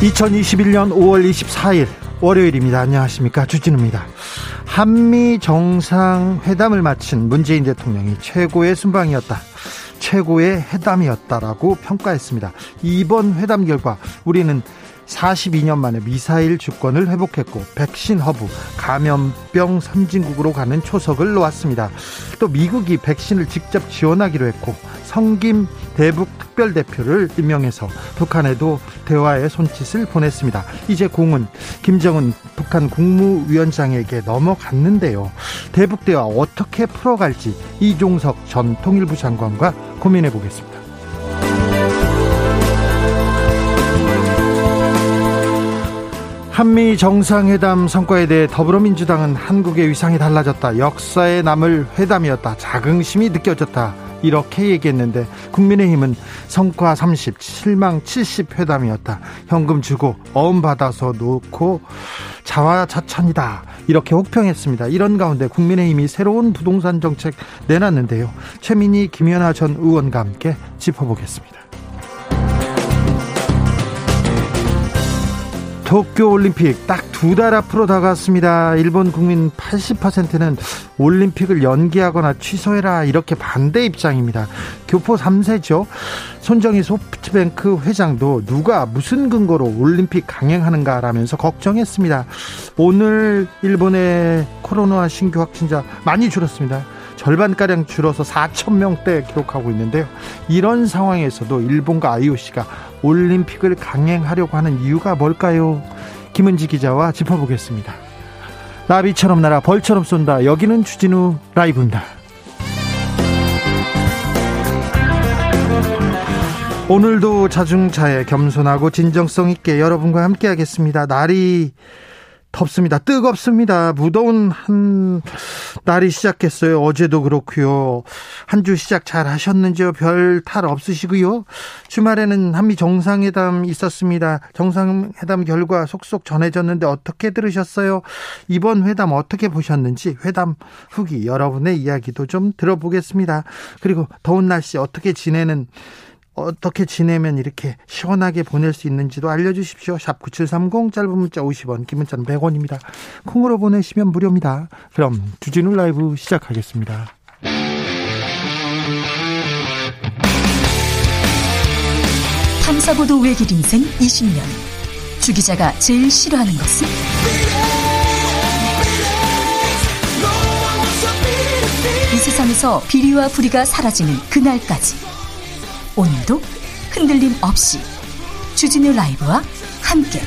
2021년 5월 24일 월요일입니다. 안녕하십니까. 주진우입니다. 한미 정상회담을 마친 문재인 대통령이 최고의 순방이었다. 최고의 회담이었다라고 평가했습니다. 이번 회담 결과 우리는 42년 만에 미사일 주권을 회복했고 백신 허브 감염병 선진국으로 가는 초석을 놓았습니다. 또 미국이 백신을 직접 지원하기로 했고 성김 대북 특별대표를 임명해서 북한에도 대화의 손짓을 보냈습니다. 이제 공은 김정은 북한 국무위원장에게 넘어갔는데요. 대북 대화 어떻게 풀어갈지 이종석 전 통일부 장관과 고민해 보겠습니다. 한미 정상회담 성과에 대해 더불어민주당은 한국의 위상이 달라졌다. 역사에 남을 회담이었다. 자긍심이 느껴졌다. 이렇게 얘기했는데 국민의힘은 성과 30, 실망 70 회담이었다. 현금 주고 어음 받아서 놓고 자화자찬이다. 이렇게 혹평했습니다. 이런 가운데 국민의힘이 새로운 부동산 정책 내놨는데요. 최민희, 김연아 전 의원과 함께 짚어보겠습니다. 도쿄올림픽 딱 두 달 앞으로 다가왔습니다. 일본 국민 80%는 올림픽을 연기하거나 취소해라 이렇게 반대 입장입니다. 교포 3세죠. 손정희 소프트뱅크 회장도 누가 무슨 근거로 올림픽 강행하는가라면서 걱정했습니다. 오늘 일본의 코로나 신규 확진자 많이 줄었습니다. 절반가량 줄어서 4천 명대 기록하고 있는데요. 이런 상황에서도 일본과 IOC가 올림픽을 강행하려고 하는 이유가 뭘까요? 김은지 기자와 짚어보겠습니다. 나비처럼 날아 벌처럼 쏜다. 여기는 주진우 라이브입니다. 오늘도 자중차에 겸손하고 진정성 있게 여러분과 함께 하겠습니다. 날이 덥습니다. 뜨겁습니다. 무더운 한 날이 시작했어요. 어제도 그렇고요. 한 주 시작 잘 하셨는지요? 별 탈 없으시고요. 주말에는 한미 정상회담 있었습니다. 정상회담 결과 속속 전해졌는데 어떻게 들으셨어요? 이번 회담 어떻게 보셨는지 회담 후기 여러분의 이야기도 좀 들어보겠습니다. 그리고 더운 날씨 어떻게 지내는 어떻게 지내면 이렇게 시원하게 보낼 수 있는지도 알려주십시오. 샵 9730 짧은 문자 50원, 긴 문자는 100원입니다. 콩으로 보내시면 무료입니다. 그럼 주진우 라이브 시작하겠습니다. 탐사보도 외길 인생 20년. 주 기자가 제일 싫어하는 것은? 이 세상에서 비리와 부리가 사라지는 그날까지. 오늘도 흔들림 없이 주진우 라이브와 함께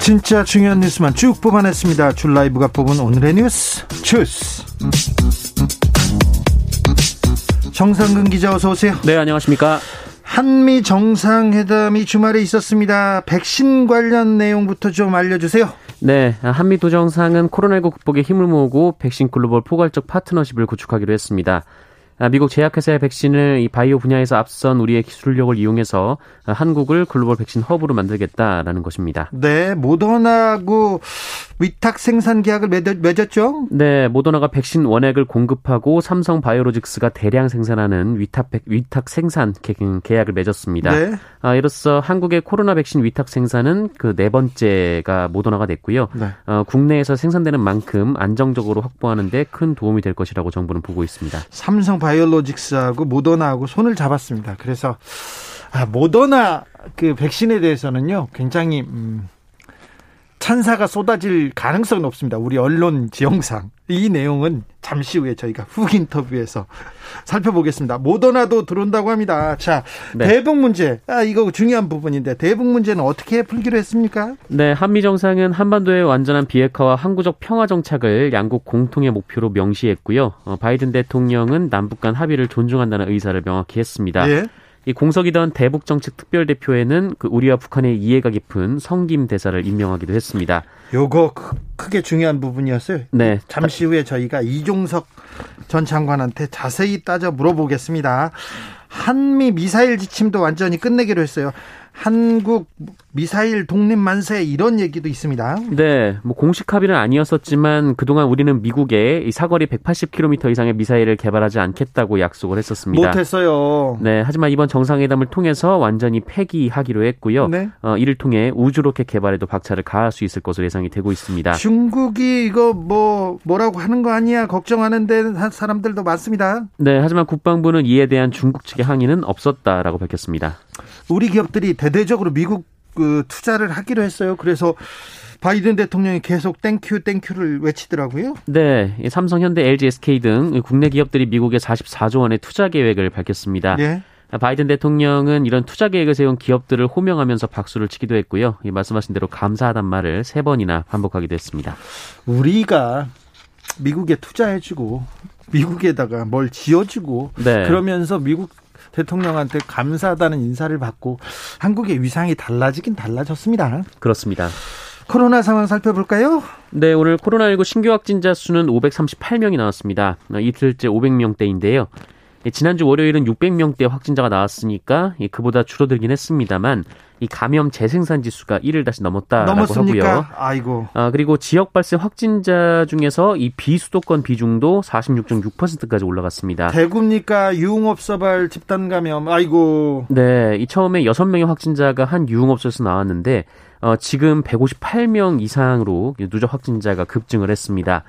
진짜 중요한 뉴스만 쭉 뽑아냈습니다. 줄 라이브가 뽑은 오늘의 뉴스 주스. 정상근 기자 어서 오세요. 네, 안녕하십니까? 한미 정상회담이 주말에 있었습니다. 백신 관련 내용부터 좀 알려주세요. 네, 한미 도정상은 코로나19 극복에 힘을 모으고 백신 글로벌 포괄적 파트너십을 구축하기로 했습니다. 아, 미국 제약회사의 백신을 이 바이오 분야에서 앞선 우리의 기술력을 이용해서 한국을 글로벌 백신 허브로 만들겠다라는 것입니다. 네, 모더나하고 위탁 생산 계약을 맺었 죠? 네, 모더나가 백신 원액을 공급하고 삼성 바이오로직스가 대량 생산하는 위탁 위탁 생산 계약을 맺었습니다. 네. 아, 이로써 한국의 코로나 백신 위탁 생산은 그 네 번째가 모더나가 됐고요. 네. 어, 국내에서 생산되는 만큼 안정적으로 확보하는데 큰 도움이 될 것이라고 정부는 보고 있습니다. 삼성 바이오로직스하고 모더나하고 손을 잡았습니다. 그래서 아, 모더나 그 백신에 대해서는요, 굉장히 음, 찬사가 쏟아질 가능성은 없습니다. 우리 언론 지형상 이 내용은 잠시 후에 저희가 훅 인터뷰에서 살펴보겠습니다. 모더나도 들어온다고 합니다. 자, 네. 대북 문제. 아, 이거 중요한 부분인데 대북 문제는 어떻게 풀기로 했습니까? 네, 한미 정상은 한반도의 완전한 비핵화와 항구적 평화 정착을 양국 공통의 목표로 명시했고요. 어, 바이든 대통령은 남북 간 합의를 존중한다는 의사를 명확히 했습니다. 예. 이 공석이던 대북 정책 특별 대표에는 그 우리와 북한의 이해가 깊은 성김 대사를 임명하기도 했습니다. 요거 크게 중요한 부분이었어요. 네. 잠시 후에 저희가 이종석 전 장관한테 자세히 따져 물어보겠습니다. 한미 미사일 지침도 완전히 끝내기로 했어요. 한국 미사일 독립 만세 이런 얘기도 있습니다. 네, 뭐 공식 합의는 아니었었지만 그동안 우리는 미국에 이 사거리 180km 이상의 미사일을 개발하지 않겠다고 약속을 했었습니다. 못했어요. 네, 하지만 이번 정상회담을 통해서 완전히 폐기하기로 했고요. 네. 어, 이를 통해 우주 로켓 개발에도 박차를 가할 수 있을 것으로 예상이 되고 있습니다. 중국이 이거 뭐 뭐라고 하는 거 아니야 걱정하는데 사람들도 많습니다. 네, 하지만 국방부는 이에 대한 중국 측의 항의는 없었다라고 밝혔습니다. 우리 기업들이 대대적으로 미국 그 투자를 하기로 했어요. 그래서 바이든 대통령이 계속 thank you thank you를 외치더라고요. 네, 삼성, 현대, LG, SK 등 국내 기업들이 미국에 44조 원의 투자 계획을 밝혔습니다. 네. 바이든 대통령은 이런 투자 계획을 세운 기업들을 호명하면서 박수를 치기도 했고요. 이 말씀하신 대로 감사하단 말을 세 번이나 반복하기도 했습니다. 우리가 미국에 투자해주고 미국에다가 뭘 지어주고 네. 그러면서 미국 대통령한테 감사하다는 인사를 받고 한국의 위상이 달라지긴 달라졌습니다. 그렇습니다. 코로나 상황 살펴볼까요? 네, 오늘 코로나19 신규 확진자 수는 538명이 나왔습니다. 이틀째 500명대인데요. 지난주 월요일은 600명대 확진자가 나왔으니까 그보다 줄어들긴 했습니다만 이 감염 재생산 지수가 1을 다시 넘었다라고 넘었습니까? 하고요. 아이고. 아, 그리고 지역 발생 확진자 중에서 이 비수도권 비중도 46.6%까지 올라갔습니다. 대구입니까? 유흥업소발 집단 감염. 아이고. 네, 이 처음에 6명의 확진자가 한 유흥업소에서 나왔는데 어, 지금 158명 이상으로 누적 확진자가 급증을 했습니다.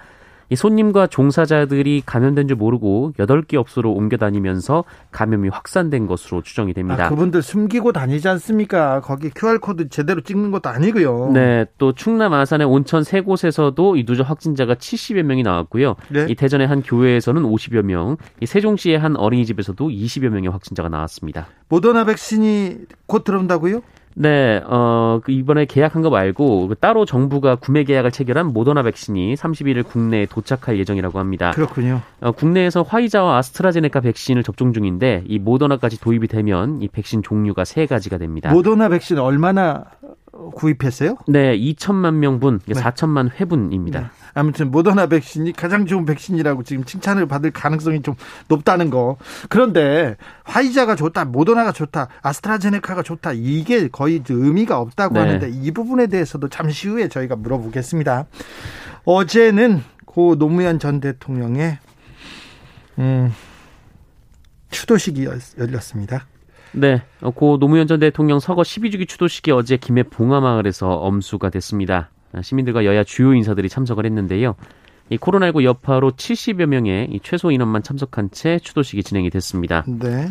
이 손님과 종사자들이 감염된 줄 모르고 8개 업소로 옮겨 다니면서 감염이 확산된 것으로 추정이 됩니다. 아, 그분들 숨기고 다니지 않습니까? 거기 QR코드 제대로 찍는 것도 아니고요. 네, 또 충남 아산의 온천 세 곳에서도 이 누적 확진자가 70여 명이 나왔고요. 네? 이 대전의 한 교회에서는 50여 명, 이 세종시의 한 어린이집에서도 20여 명의 확진자가 나왔습니다. 모더나 백신이 곧 들어온다고요? 네, 어, 그 이번에 계약한 거 말고 그 따로 정부가 구매 계약을 체결한 모더나 백신이 31일 국내에 도착할 예정이라고 합니다. 그렇군요. 어, 국내에서 화이자와 아스트라제네카 백신을 접종 중인데 이 모더나까지 도입이 되면 이 백신 종류가 세 가지가 됩니다. 모더나 백신 얼마나 구입했어요? 네, 2천만 명분, 네. 4천만 회분입니다. 네. 아무튼 모더나 백신이 가장 좋은 백신이라고 지금 칭찬을 받을 가능성이 좀 높다는 거. 그런데 화이자가 좋다, 모더나가 좋다, 아스트라제네카가 좋다 이게 거의 의미가 없다고 네. 하는데 이 부분에 대해서도 잠시 후에 저희가 물어보겠습니다. 어제는 고 노무현 전 대통령의 음, 추도식이 열렸습니다. 네, 고 노무현 전 대통령 서거 12주기 추도식이 어제 김해 봉화마을에서 엄수가 됐습니다. 시민들과 여야 주요 인사들이 참석을 했는데요. 이 코로나19 여파로 70여 명의 이 최소 인원만 참석한 채 추도식이 진행이 됐습니다. 네.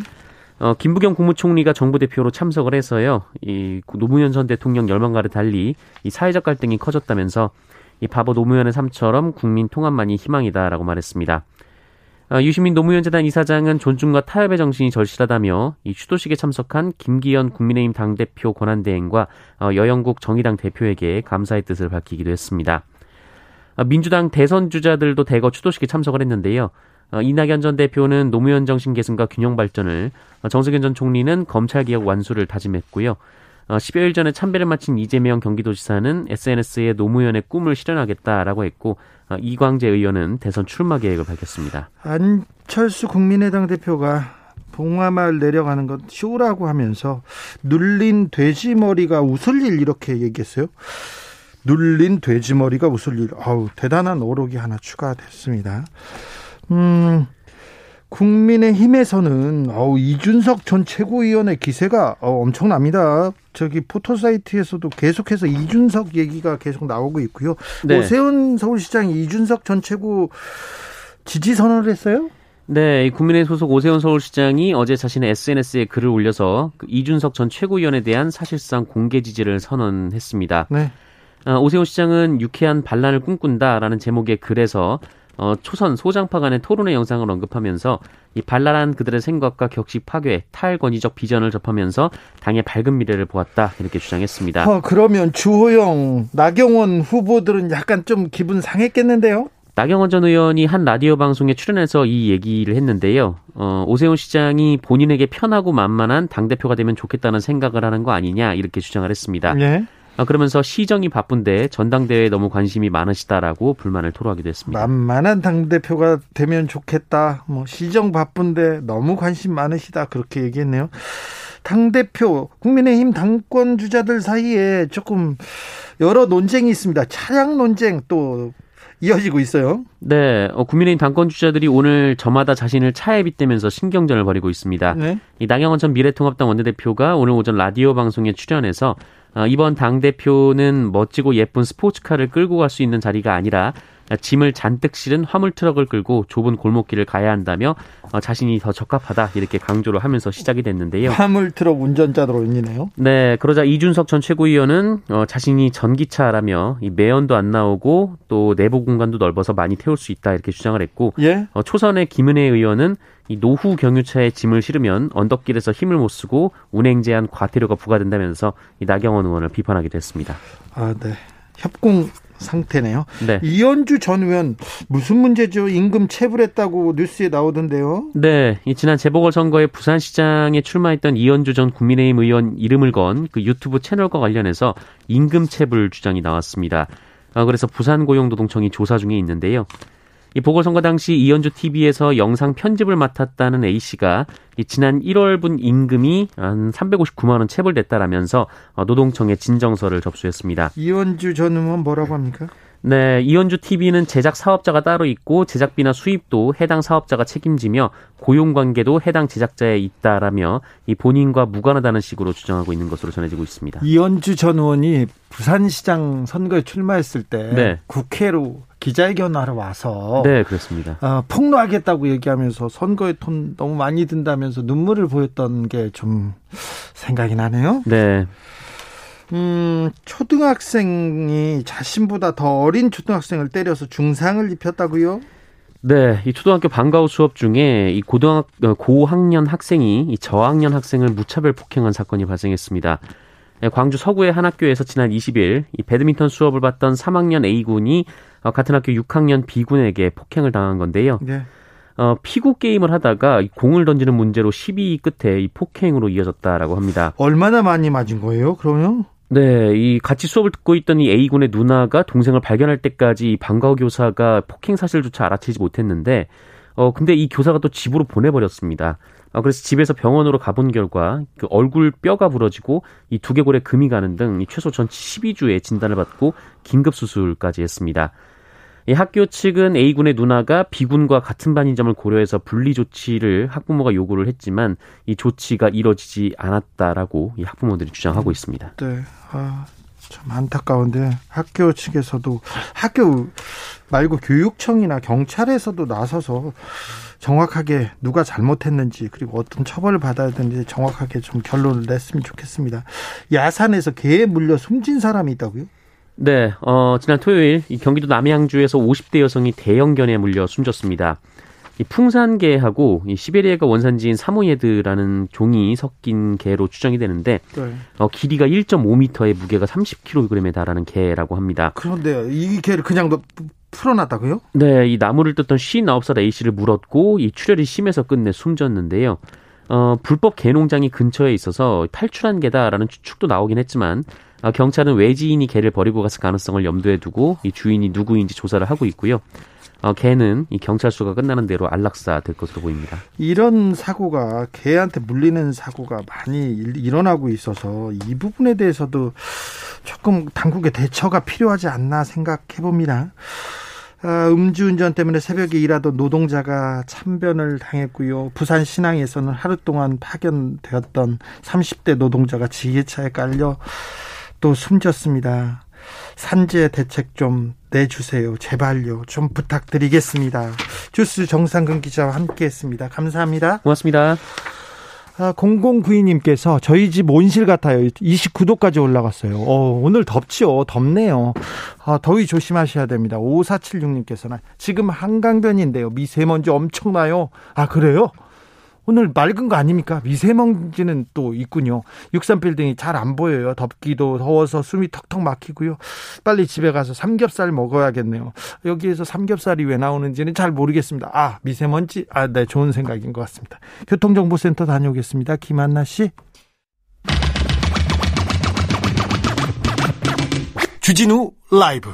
어, 김부겸 국무총리가 정부 대표로 참석을 해서요. 이 노무현 전 대통령 열망과를 달리 이 사회적 갈등이 커졌다면서 이 바보 노무현의 삶처럼 국민 통합만이 희망이다라고 말했습니다. 어, 유시민 노무현 재단 이사장은 존중과 타협의 정신이 절실하다며 이 추도식에 참석한 김기현 국민의힘 당대표 권한대행과 어, 여영국 정의당 대표에게 감사의 뜻을 밝히기도 했습니다. 어, 민주당 대선 주자들도 대거 추도식에 참석을 했는데요. 이낙연 전 대표는 노무현 정신 계승과 균형 발전을, 정세균 전 총리는 검찰 개혁 완수를 다짐했고요. 10여일 전에 참배를 마친 이재명 경기도지사는 SNS에 노무현의 꿈을 실현하겠다라고 했고 어, 이광재 의원은 대선 출마 계획을 밝혔습니다. 안철수 국민의당 대표가 봉화마을 내려가는 것 쇼라고 하면서 눌린 돼지 머리가 웃을 일 이렇게 얘기했어요. 눌린 돼지 머리가 웃을 일. 아우 대단한 어록이 하나 추가됐습니다. 음. 국민의힘에서는 어우, 이준석 전 최고위원의 기세가 어, 엄청납니다. 저기 포토 사이트에서도 계속해서 이준석 얘기가 계속 나오고 있고요. 네. 오세훈 서울시장이 이준석 전 최고 지지 선언을 했어요? 네, 국민의 소속 오세훈 서울시장이 어제 자신의 SNS에 글을 올려서 그 이준석 전 최고위원에 대한 사실상 공개 지지를 선언했습니다. 네. 어, 오세훈 시장은 유쾌한 반란을 꿈꾼다라는 제목의 글에서 어, 초선 소장파 간의 토론회 영상을 언급하면서 이 발랄한 그들의 생각과 격식 파괴, 탈권위적 비전을 접하면서 당의 밝은 미래를 보았다 이렇게 주장했습니다. 어, 그러면 주호영, 나경원 후보들은 약간 좀 기분 상했겠는데요? 나경원 전 의원이 한 라디오 방송에 출연해서 이 얘기를 했는데요. 어, 오세훈 시장이 본인에게 편하고 만만한 당대표가 되면 좋겠다는 생각을 하는 거 아니냐 이렇게 주장을 했습니다. 네. 어, 그러면서 시정이 바쁜데 전당대회에 너무 관심이 많으시다라고 불만을 토로하기도 했습니다. 만만한 당대표가 되면 좋겠다. 뭐 시정 바쁜데 너무 관심 많으시다. 그렇게 얘기했네요. 당대표, 국민의힘 당권 주자들 사이에 조금 여러 논쟁이 있습니다. 차량 논쟁 또 이어지고 있어요. 네, 어, 국민의힘 당권 주자들이 오늘 저마다 자신을 차에 빗대면서 신경전을 벌이고 있습니다. 네. 이 나경원 전 미래통합당 원내대표가 오늘 오전 라디오 방송에 출연해서 어, 이번 당 대표는 멋지고 예쁜 스포츠카를 끌고 갈 수 있는 자리가 아니라 짐을 잔뜩 실은 화물 트럭을 끌고 좁은 골목길을 가야 한다며 어, 자신이 더 적합하다 이렇게 강조를 하면서 시작이 됐는데요. 화물 트럭 운전자로 인이네요. 네, 그러자 이준석 전 최고위원은 어, 자신이 전기차라며 이 매연도 안 나오고 또 내부 공간도 넓어서 많이 태울 수 있다 이렇게 주장을 했고 예? 어, 초선의 김은혜 의원은 이 노후 경유차에 짐을 실으면 언덕길에서 힘을 못 쓰고 운행 제한 과태료가 부과된다면서 이 나경원 의원을 비판하기도 했습니다. 아, 네. 협공 상태네요. 네. 이현주 전 의원 무슨 문제죠? 임금 체불했다고 뉴스에 나오던데요. 네, 이 지난 재보궐선거에 부산시장에 출마했던 이현주 전 국민의힘 의원 이름을 건 그 유튜브 채널과 관련해서 임금 체불 주장이 나왔습니다. 아, 그래서 부산고용노동청이 조사 중에 있는데요. 이 보궐선거 당시 이현주 TV에서 영상 편집을 맡았다는 A 씨가 이 지난 1월분 임금이 한 359만 원 체불됐다라면서 어, 노동청에 진정서를 접수했습니다. 이현주 전 의원 뭐라고 합니까? 네, 이현주 TV는 제작 사업자가 따로 있고 제작비나 수입도 해당 사업자가 책임지며 고용 관계도 해당 제작자에 있다라며 이 본인과 무관하다는 식으로 주장하고 있는 것으로 전해지고 있습니다. 이현주 전 의원이 부산시장 선거에 출마했을 때 네. 국회로 기자회견하러 와서 네 그렇습니다. 어, 폭로하겠다고 얘기하면서 선거에 돈 너무 많이 든다면서 눈물을 보였던 게 좀 생각이 나네요. 네. 음, 초등학생이 자신보다 더 어린 초등학생을 때려서 중상을 입혔다고요? 네, 이 초등학교 방과 후 수업 중에 이 고등학 어, 고학년 학생이 이 저학년 학생을 무차별 폭행한 사건이 발생했습니다. 네, 광주 서구의 한 학교에서 지난 20일 이 배드민턴 수업을 받던 3학년 A군이 어, 같은 학교 6학년 B군에게 폭행을 당한 건데요. 네. 어, 피구 게임을 하다가 공을 던지는 문제로 시비 끝에 이 폭행으로 이어졌다라고 합니다. 얼마나 많이 맞은 거예요? 그러면? 네, 이 같이 수업을 듣고 있던 이 A군의 누나가 동생을 발견할 때까지 방과후 교사가 폭행 사실조차 알아채지 못했는데, 어, 근데 이 교사가 또 집으로 보내버렸습니다. 어, 그래서 집에서 병원으로 가본 결과 그 얼굴 뼈가 부러지고 이 두개골에 금이 가는 등 최소 전치 12주의 진단을 받고 긴급 수술까지 했습니다. 이 학교 측은 A군의 누나가 B군과 같은 반인 점을 고려해서 분리 조치를 학부모가 요구를 했지만 이 조치가 이뤄지지 않았다라고 이 학부모들이 주장하고 있습니다. 네. 아, 참 안타까운데 학교 측에서도 학교 말고 교육청이나 경찰에서도 나서서 정확하게 누가 잘못했는지 그리고 어떤 처벌을 받아야 되는지 정확하게 좀 결론을 냈으면 좋겠습니다. 야산에서 개에 물려 숨진 사람이 있다고요? 네, 어, 지난 토요일 이 경기도 남양주에서 50대 여성이 대형견에 물려 숨졌습니다. 이 풍산개하고 이 시베리아가 원산지인 사모예드라는 종이 섞인 개로 추정이 되는데 네. 어, 길이가 1.5m에 무게가 30kg에 달하는 개라고 합니다. 그런데 이 개를 그냥 풀어놨다고요? 네, 이 나무를 뜯던 59살 A 씨를 물었고 이 출혈이 심해서 끝내 숨졌는데요. 어, 불법 개농장이 근처에 있어서 탈출한 개다라는 추측도 나오긴 했지만 어, 경찰은 외지인이 개를 버리고 갔을 가능성을 염두에 두고 이 주인이 누구인지 조사를 하고 있고요. 어, 개는 이 경찰 수가 끝나는 대로 안락사 될 것으로 보입니다. 이런 사고가 개한테 물리는 사고가 많이 일 어나고 있어서 이 부분에 대해서도 조금 당국의 대처가 필요하지 않나 생각해 봅니다. 아, 음주운전 때문에 새벽에 일하던 노동자가 참변을 당했고요. 부산 신항에서는 하루 동안 파견되었던 30대 노동자가 지게차에 깔려 또 숨졌습니다. 산재 대책 좀 내주세요. 제발요. 좀 부탁드리겠습니다. 주스 정상근 기자와 함께 했습니다. 감사합니다. 고맙습니다. 아, 0092님께서 저희 집 온실 같아요. 29도까지 올라갔어요. 어, 오늘 덥지요. 덥네요. 아, 더위 조심하셔야 됩니다. 5476님께서는 지금 한강변인데요. 미세먼지 엄청나요. 아, 그래요? 오늘 맑은 거 아닙니까? 미세먼지는 또 있군요. 63빌딩이 잘 안 보여요. 덥기도 더워서 숨이 턱턱 막히고요. 빨리 집에 가서 삼겹살 먹어야겠네요. 여기에서 삼겹살이 왜 나오는지는 잘 모르겠습니다. 아, 미세먼지? 아, 네, 좋은 생각인 것 같습니다. 교통정보센터 다녀오겠습니다. 김한나 씨. 주진우 라이브.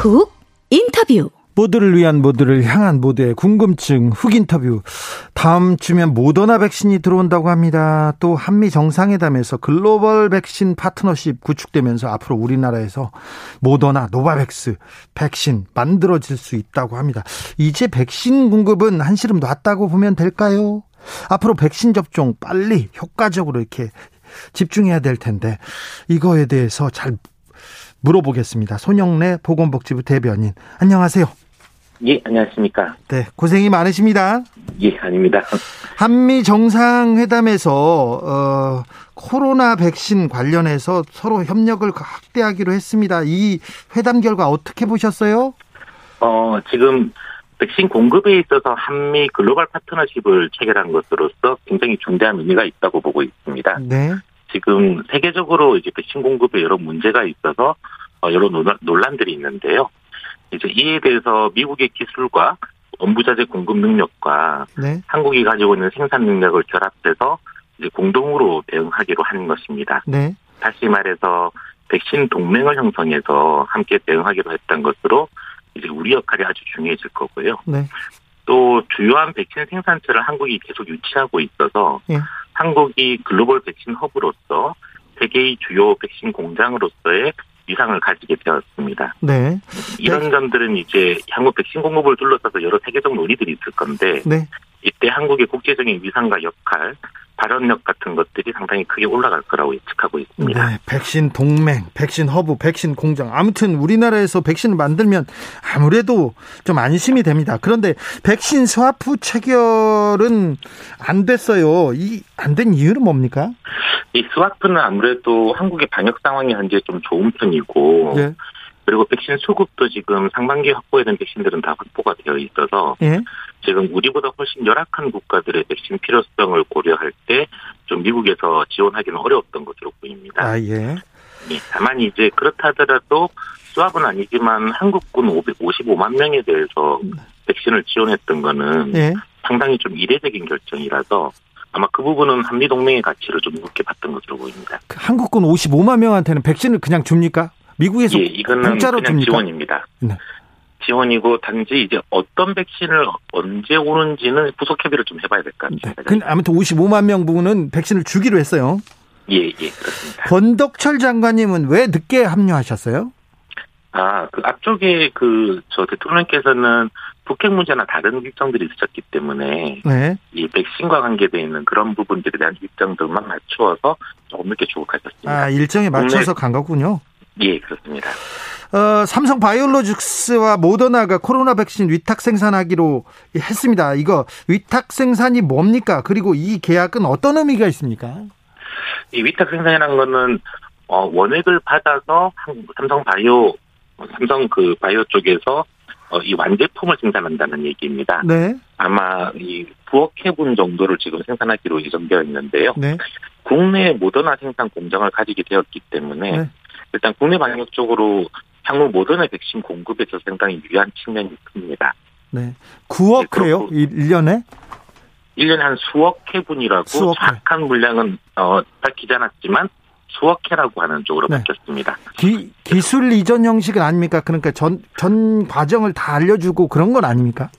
훅 인터뷰 모두를 위한 모두를 향한 모두의 궁금증 훅 인터뷰. 다음 주면 모더나 백신이 들어온다고 합니다. 또 한미 정상회담에서 글로벌 백신 파트너십 구축되면서 앞으로 우리나라에서 모더나 노바백스 백신 만들어질 수 있다고 합니다. 이제 백신 공급은 한시름 놨다고 보면 될까요? 앞으로 백신 접종 빨리 효과적으로 이렇게 집중해야 될 텐데 이거에 대해서 잘 물어보겠습니다. 손영래 보건복지부 대변인. 안녕하세요. 예, 안녕하십니까. 네, 고생이 많으십니다. 예, 아닙니다. 한미 정상회담에서 어, 코로나 백신 관련해서 서로 협력을 확대하기로 했습니다. 이 회담 결과 어떻게 보셨어요? 어, 지금 백신 공급에 있어서 한미 글로벌 파트너십을 체결한 것으로서 굉장히 중대한 의미가 있다고 보고 있습니다. 네. 지금 세계적으로 이제 백신 공급에 여러 문제가 있어서 어, 여러 논란들이 있는데요. 이제 이에 대해서 미국의 기술과 원부자재 공급 능력과 네. 한국이 가지고 있는 생산 능력을 결합해서 이제 공동으로 대응하기로 한 것입니다. 네. 다시 말해서 백신 동맹을 형성해서 함께 대응하기로 했던 것으로 이제 우리 역할이 아주 중요해질 거고요. 네. 또 주요한 백신 생산처를 한국이 계속 유치하고 있어서 네. 한국이 글로벌 백신 허브로서 세계의 주요 백신 공장으로서의 위상을 가지게 되었습니다. 네. 이런 네. 점들은 이제 한국 백신 공급을 둘러싸서 여러 세계적 논의들이 있을 건데 네. 이때 한국의 국제적인 위상과 역할, 발언력 같은 것들이 상당히 크게 올라갈 거라고 예측하고 있습니다. 네, 백신 동맹, 백신 허브, 백신 공장. 아무튼 우리나라에서 백신을 만들면 아무래도 좀 안심이 됩니다. 그런데 백신 스와프 체결은 안 됐어요. 이 안 된 이유는 뭡니까? 이 스와프는 아무래도 한국의 방역 상황이 현재 좀 좋은 편이고 네. 그리고 백신 수급도 지금 상반기 확보해둔 백신들은 다 확보가 되어 있어서 예? 지금 우리보다 훨씬 열악한 국가들의 백신 필요성을 고려할 때 좀 미국에서 지원하기는 어려웠던 것으로 보입니다. 아 예. 예, 다만 이제 그렇다 하더라도 수합은 아니지만 한국군 555만 명에 대해서 백신을 지원했던 거는 예? 상당히 좀 이례적인 결정이라서 아마 그 부분은 한미 동맹의 가치를 좀 높게 봤던 것으로 보입니다. 그 한국군 55만 명한테는 백신을 그냥 줍니까? 미국에서 예, 이거는 공짜로 그냥 줍니까? 지원입니다. 네. 지원이고 단지 이제 어떤 백신을 언제 오는지는 부속 협의를 좀 해봐야 될 것 같습니다. 네. 아무튼 55만 명 부분은 백신을 주기로 했어요. 예, 예, 그렇습니다. 권덕철 장관님은 왜 늦게 합류하셨어요? 아, 그 앞쪽에 그 저 대통령께서는 북핵 문제나 다른 일정들이 있었기 때문에 네. 이 백신과 관계되어 있는 그런 부분들에 대한 일정들만 맞추어서 조금 늦게 출국하셨습니다. 아, 일정에 맞춰서 간 거군요. 예, 그렇습니다. 어, 삼성 바이올로직스와 모더나가 코로나 백신 위탁 생산하기로 했습니다. 이거 위탁 생산이 뭡니까? 그리고 이 계약은 어떤 의미가 있습니까? 이 위탁 생산이라는 거는 어, 원액을 받아서 삼성 바이오 삼성 그 바이오 쪽에서 어, 이 완제품을 생산한다는 얘기입니다. 네. 아마 이 부억 해분 정도를 지금 생산하기로 예정되어 있는데요. 네. 국내 모더나 생산 공장을 가지게 되었기 때문에 네. 일단 국내 방역 쪽으로 향후 모더나 백신 공급에서 상당히 유리한 측면이 큽니다. 네. 9억 회요? 네, 1년에? 1년에 한 수억 회분이라고 수억 회. 정확한 물량은 어, 밝히지 않았지만 수억회라고 하는 쪽으로 네. 바뀌었습니다. 기, 기술 이전 형식은 아닙니까? 그러니까 전, 전 과정을 다 알려주고 그런 건 아닙니까?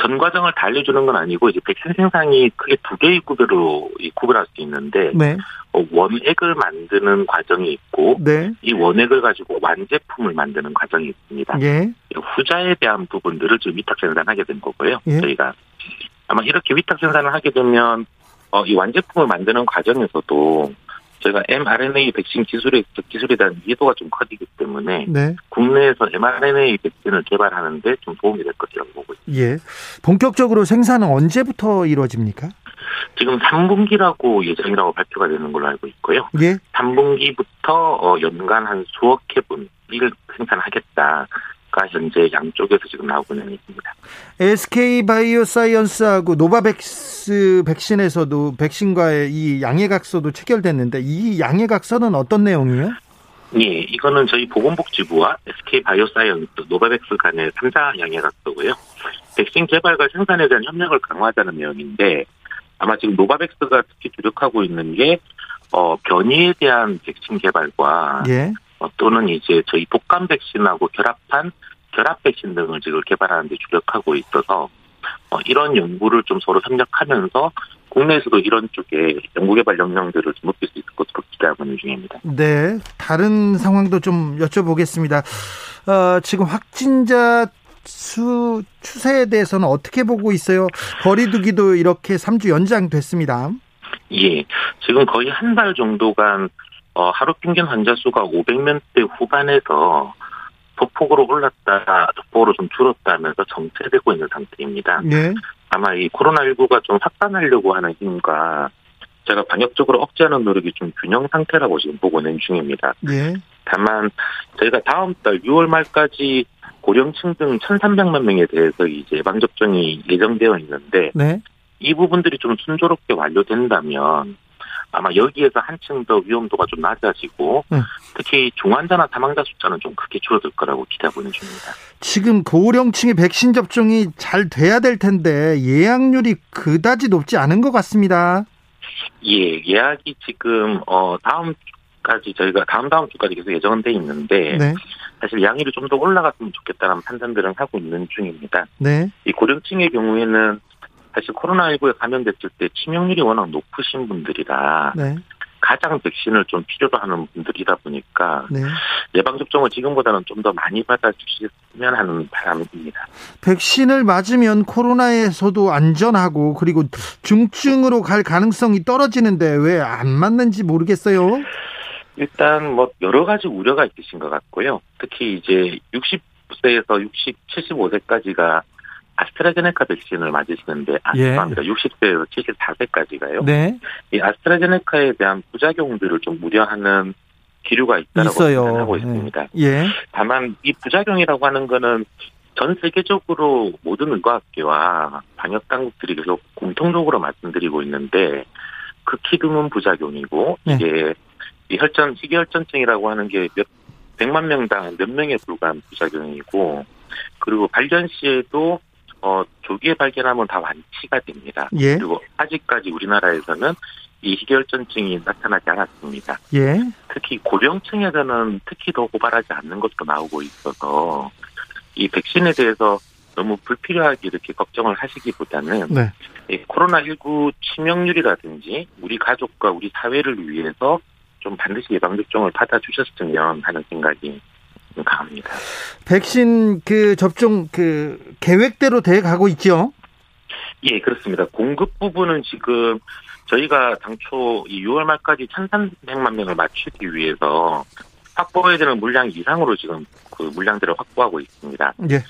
전 과정을 다 알려주는 건 아니고 이제 백신 생산이 크게 두 개의 구별로 구별할 수 있는데 네. 어, 원액을 만드는 과정이 있고 네. 이 원액을 가지고 완제품을 만드는 과정이 있습니다. 예. 후자에 대한 부분들을 지금 위탁 생산하게 된 거고요. 예. 저희가 아마 이렇게 위탁 생산을 하게 되면 어, 이 완제품을 만드는 과정에서도 저희가 mRNA 백신 기술에 기술에 대한 이해도가 좀 커지기 때문에 네. 국내에서 mRNA 백신을 개발하는데 좀 도움이 될 것이라고 보고 있습니다. 예. 본격적으로 생산은 언제부터 이루어집니까? 지금 3분기라고 예정이라고 발표가 되는 걸로 알고 있고요. 예. 3분기부터 어, 연간 한 수억 회분을 생산하겠다. 가 현재 양쪽에서 지금 나오고 있는 얘기입니다. SK 바이오사이언스하고 노바백스 백신에서도 백신과의 이 양해각서도 체결됐는데 이 양해각서는 어떤 내용이에요? 예, 이거는 저희 보건복지부와 SK 바이오사이언스, 노바백스 간의 3자 양해각서고요. 백신 개발과 생산에 대한 협력을 강화하자는 내용인데 아마 지금 노바백스가 특히 주력하고 있는 게 어, 변이에 대한 백신 개발과 예. 어, 또는 이제 저희 독감 백신하고 결합한 결합 백신 등을 지금 개발하는 데 주력하고 있어서 어, 이런 연구를 좀 서로 협력하면서 국내에서도 이런 쪽에 연구개발 역량들을 좀 높일 수 있을 것으로 기대하고 있는 중입니다. 네, 다른 상황도 좀 여쭤보겠습니다. 어, 지금 확진자 수 추세에 대해서는 어떻게 보고 있어요? 거리두기도 이렇게 3주 연장됐습니다. 예, 지금 거의 한 달 정도간 어, 하루 평균 환자 수가 500명대 후반에서 소폭으로 올랐다가 소폭으로 좀 줄었다 하면서 정체되고 있는 상태입니다. 네. 아마 이 코로나19가 좀 확산하려고 하는 힘과 제가 방역적으로 억제하는 노력이 좀 균형 상태라고 지금 보고 있는 중입니다. 네. 다만 저희가 다음 달 6월 말까지 고령층 등 1,300만 명에 대해서 이제 예방 접종이 예정되어 있는데 네. 이 부분들이 좀 순조롭게 완료된다면 아마 여기에서 한층 더 위험도가 좀 낮아지고 네. 특히 중환자나 사망자 숫자는 좀 크게 줄어들 거라고 기대하고 있는 중입니다. 지금 고령층의 백신 접종이 잘 돼야 될 텐데 예약률이 그다지 높지 않은 것 같습니다. 예, 예약이 지금 어 다음 주까지 저희가 다음 다음 주까지 계속 예정돼 있는데 네. 사실 양률이 좀 더 올라갔으면 좋겠다는 판단들은 하고 있는 중입니다. 네. 이 고령층의 경우에는 사실 코로나19에 감염됐을 때 치명률이 워낙 높으신 분들이라 네. 가장 백신을 좀 필요로 하는 분들이다 보니까 네. 예방 접종을 지금보다는 좀 더 많이 받아주시면 하는 바람입니다. 백신을 맞으면 코로나에서도 안전하고 그리고 중증으로 갈 가능성이 떨어지는데 왜 안 맞는지 모르겠어요. 일단 뭐 여러 가지 우려가 있으신 것 같고요. 특히 이제 60세에서 60, 75세까지가 아스트라제네카 백신을 맞으시는데 아, 예. 죄송합니다. 60세에서 74세까지가요. 네. 이 아스트라제네카에 대한 부작용들을 좀 우려하는 기류가 있다라고 생각하고 네. 있습니다. 예. 다만 이 부작용이라고 하는 거는 전 세계적으로 모든 의과학계와 방역 당국들이 계속 공통적으로 말씀드리고 있는데 극히 드문 부작용이고 네. 이게 이 혈전 희귀혈전증이라고 하는 게몇 백만 명당 몇 명에 불과한 부작용이고 그리고 발견 시에도 어, 조기에 발견하면 다 완치가 됩니다. 예. 그리고 아직까지 우리나라에서는 이 희결전증이 나타나지 않았습니다. 예. 특히 고령층에서는 특히 더 고발하지 않는 것도 나오고 있어서 이 백신에 대해서 너무 불필요하게 이렇게 걱정을 하시기보다는 네. 이 코로나19 치명률이라든지 우리 가족과 우리 사회를 위해서 좀 반드시 예방접종을 받아주셨으면 하는 생각이 강합니다. 백신 그 접종 그 계획대로 돼 가고 있죠? 예, 그렇습니다. 공급 부분은 지금 저희가 당초 이 6월 말까지 1,300만 명을 맞추기 위해서 확보해야 되는 물량 이상으로 지금 그 물량들을 확보하고 있습니다. 예.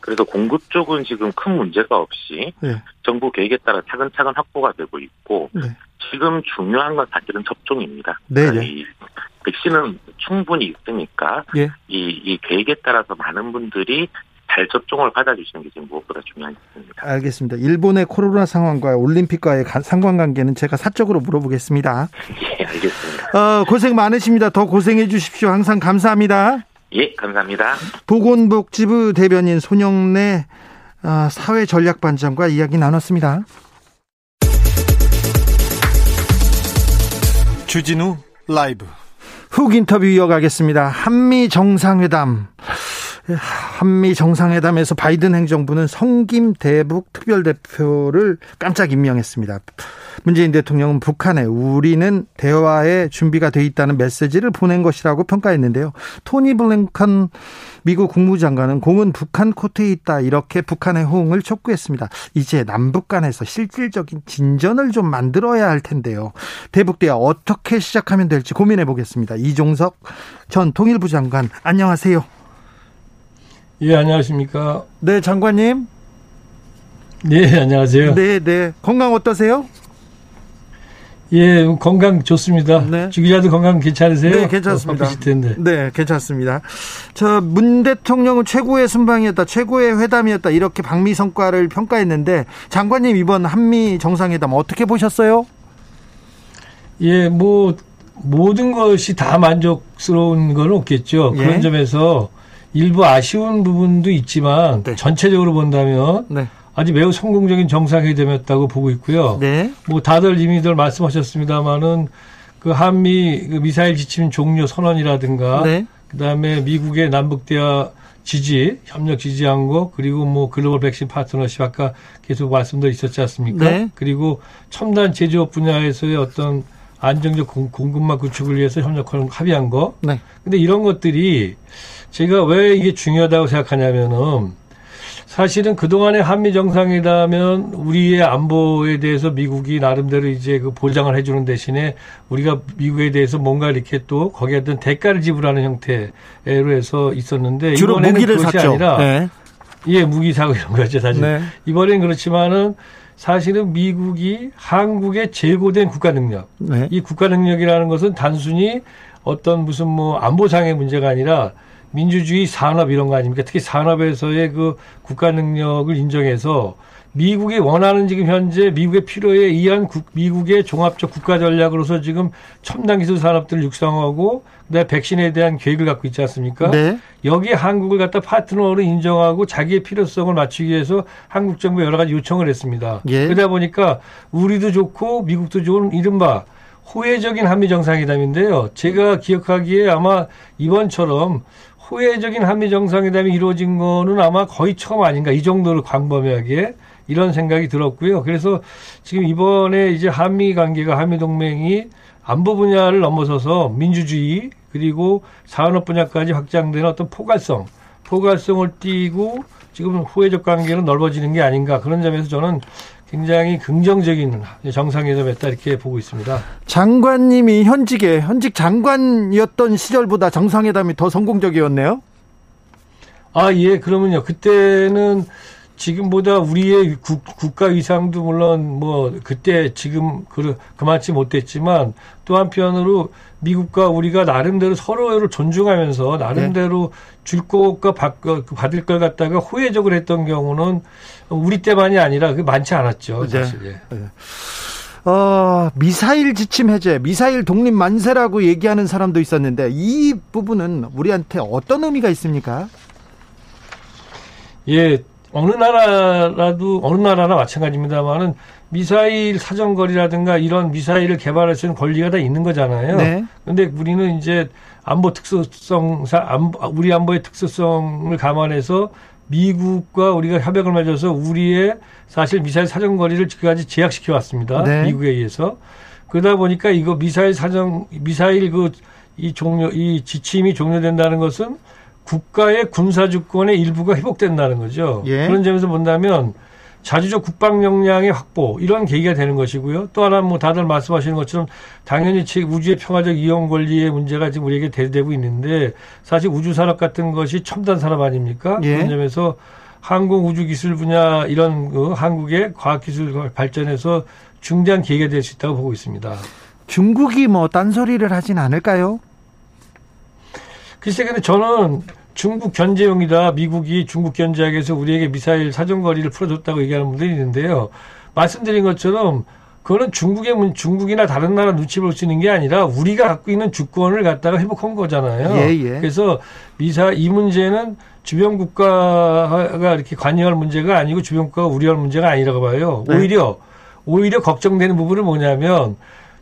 그래서 공급 쪽은 지금 큰 문제가 없이 예. 정부 계획에 따라 차근차근 확보가 되고 있고 네. 지금 중요한 건 사실은 접종입니다. 네. 그러니까 이 백신은 충분히 있으니까 예. 이, 이 계획에 따라서 많은 분들이 잘 접종을 받아주시는 게 지금 무엇보다 중요합니다. 알겠습니다. 일본의 코로나 상황과 올림픽과의 상관관계는 제가 사적으로 물어보겠습니다. 예, 알겠습니다. 어, 고생 많으십니다. 더 고생해 주십시오. 항상 감사합니다. 예, 감사합니다. 보건복지부 대변인 손영래 어, 사회전략반장과 이야기 나눴습니다. 주진우 라이브 훅 인터뷰 이어가겠습니다. 한미 정상회담 한미 정상회담에서 바이든 행정부는 성김 대북 특별대표를 깜짝 임명했습니다. 문재인 대통령은 북한에 우리는 대화에 준비가 돼 있다는 메시지를 보낸 것이라고 평가했는데요. 토니 블랭컨 미국 국무장관은 공은 북한 코트에 있다 이렇게 북한의 호응을 촉구했습니다. 이제 남북 간에서 실질적인 진전을 좀 만들어야 할 텐데요. 대북 대화 어떻게 시작하면 될지 고민해 보겠습니다. 이종석 전 통일부 장관 안녕하세요. 예, 안녕하십니까? 네, 장관님. 네, 안녕하세요. 네, 네. 건강 어떠세요? 예, 건강 좋습니다. 네. 주기자도 건강 괜찮으세요? 네, 괜찮습니다. 텐데. 네, 괜찮습니다. 저 문 대통령은 최고의 순방이었다, 최고의 회담이었다 이렇게 방미 성과를 평가했는데 장관님 이번 한미 정상회담 어떻게 보셨어요? 예, 뭐 모든 것이 다 만족스러운 건 없겠죠. 예. 그런 점에서 일부 아쉬운 부분도 있지만 네. 전체적으로 본다면 네. 아주 매우 성공적인 정상회담이었다고 보고 있고요. 네. 뭐 다들 이미들 말씀하셨습니다마는 그 한미 그 미사일 지침 종료 선언이라든가 네. 그다음에 미국의 남북 대화 지지, 협력 지지한 거, 그리고 뭐 글로벌 백신 파트너십 아까 계속 말씀도 있었지 않습니까? 네. 그리고 첨단 제조업 분야에서의 어떤 안정적 공급망 구축을 위해서 협력을 합의한 거. 네. 근데 이런 것들이 제가 왜 이게 중요하다고 생각하냐면은 사실은 그동안의 한미 정상회담은 우리의 안보에 대해서 미국이 나름대로 이제 그 보장을 해주는 대신에 우리가 미국에 대해서 뭔가 이렇게 또 거기에 어떤 대가를 지불하는 형태로 해서 있었는데 주로 이번에는 무기를 그것이 샀죠. 아니라 네. 예 무기 사고 이런 거죠 사실 네. 이번엔 그렇지만은 사실은 미국이 한국의 제고된 국가 능력 네. 이 국가 능력이라는 것은 단순히 어떤 무슨 뭐 안보상의 문제가 아니라 민주주의 산업 이런 거 아닙니까? 특히 산업에서의 그 국가 능력을 인정해서 미국이 원하는 지금 현재 미국의 필요에 의한 국, 미국의 종합적 국가 전략으로서 지금 첨단 기술 산업들을 육성하고 그다음에 백신에 대한 계획을 갖고 있지 않습니까? 네. 여기에 한국을 갖다 파트너로 인정하고 자기의 필요성을 맞추기 위해서 한국 정부 여러 가지 요청을 했습니다. 예. 그러다 보니까 우리도 좋고 미국도 좋은 이른바 호혜적인 한미 정상회담인데요. 제가 기억하기에 아마 이번처럼 후회적인 한미 정상회담이 이루어진 거는 아마 거의 처음 아닌가 이 정도로 광범위하게 이런 생각이 들었고요. 그래서 지금 이번에 이제 한미 관계가 한미 동맹이 안보 분야를 넘어서서 민주주의 그리고 산업 분야까지 확장되는 어떤 포괄성, 포괄성을 띠고 지금 후회적 관계는 넓어지는 게 아닌가 그런 점에서 저는 굉장히 긍정적인 정상회담이었다 이렇게 보고 있습니다. 장관님이 현직에 현직 장관이었던 시절보다 정상회담이 더 성공적이었네요. 아 예, 그러면요. 그때는 지금보다 우리의 국, 가 위상도 물론 뭐 그때 지금 그 그만치 못됐지만 또 한편으로 미국과 우리가 나름대로 서로를 존중하면서 나름대로 네. 줄 것과 받을 걸 갖다가 호혜적으로 했던 경우는 우리 때만이 아니라 그 많지 않았죠. 네. 사실. 예. 네. 어, 미사일 지침 해제, 미사일 독립 만세라고 얘기하는 사람도 있었는데 이 부분은 우리한테 어떤 의미가 있습니까? 예, 어느 나라라도 어느 나라나 마찬가지입니다만은 미사일 사정거리라든가 이런 미사일을 개발할 수 있는 권리가 다 있는 거잖아요. 네. 근데 우리는 이제 안보 특수성 우리 안보의 특수성을 감안해서 미국과 우리가 협약을 맺어서 우리의 사실 미사일 사정거리를 지금까지 제약시켜 왔습니다. 네. 미국에 의해서. 그러다 보니까 이거 미사일 사정 미사일 그 이 종료 이 지침이 종료된다는 것은 국가의 군사 주권의 일부가 회복된다는 거죠. 예. 그런 점에서 본다면 자주적 국방 역량의 확보 이런 계기가 되는 것이고요. 또 하나 뭐 다들 말씀하시는 것처럼 당연히 우주의 평화적 이용 권리의 문제가 지금 우리에게 대두되고 있는데 사실 우주 산업 같은 것이 첨단 산업 아닙니까? 예. 그런 점에서 항공 우주 기술 분야 이런 그 한국의 과학 기술 발전에서 중대한 계기가 될 수 있다고 보고 있습니다. 중국이 뭐 딴소리를 하진 않을까요? 글쎄, 근데 저는 중국 견제용이다. 미국이 중국 견제하기 위해서 우리에게 미사일 사정거리를 풀어줬다고 얘기하는 분들이 있는데요. 말씀드린 것처럼 그거는 중국의 문, 중국이나 다른 나라 눈치 볼 수 있는 게 아니라 우리가 갖고 있는 주권을 갖다가 회복한 거잖아요. 예, 예. 그래서 미사 이 문제는 주변 국가가 이렇게 관여할 문제가 아니고 주변 국가가 우려할 문제가 아니라고 봐요. 네. 오히려 오히려 걱정되는 부분은 뭐냐면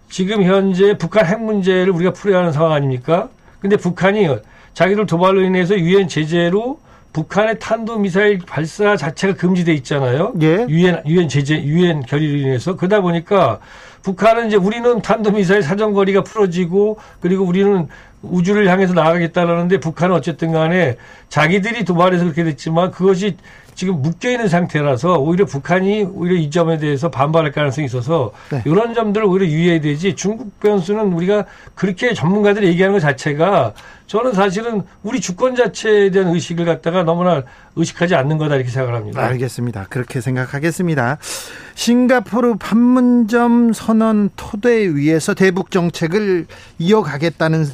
지금 현재 북한 핵 문제를 우리가 풀어야 하는 상황 아닙니까? 근데 북한이 자기들 도발로 인해서 유엔 제재로 북한의 탄도 미사일 발사 자체가 금지돼 있잖아요. 예. 유엔 유엔 제재 유엔 결의로 인해서 그러다 보니까 북한은 이제 우리는 탄도 미사일 사정 거리가 풀어지고 그리고 우리는 우주를 향해서 나가겠다라는데 북한은 어쨌든 간에 자기들이 도발해서 그렇게 됐지만 그것이 지금 묶여 있는 상태라서 오히려 북한이 오히려 이 점에 대해서 반발할 가능성이 있어서 네. 이런 점들을 오히려 유의해야 되지 중국 변수는 우리가 그렇게 전문가들이 얘기하는 것 자체가 저는 사실은 우리 주권 자체에 대한 의식을 갖다가 너무나 의식하지 않는 거다 이렇게 생각을 합니다. 알겠습니다. 그렇게 생각하겠습니다. 싱가포르 판문점 선언 토대 위에서 대북 정책을 이어가겠다는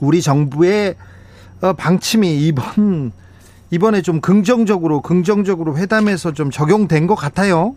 우리 정부의 어, 방침이 이번 이번에 좀 긍정적으로 긍정적으로 회담에서 좀 적용된 것 같아요.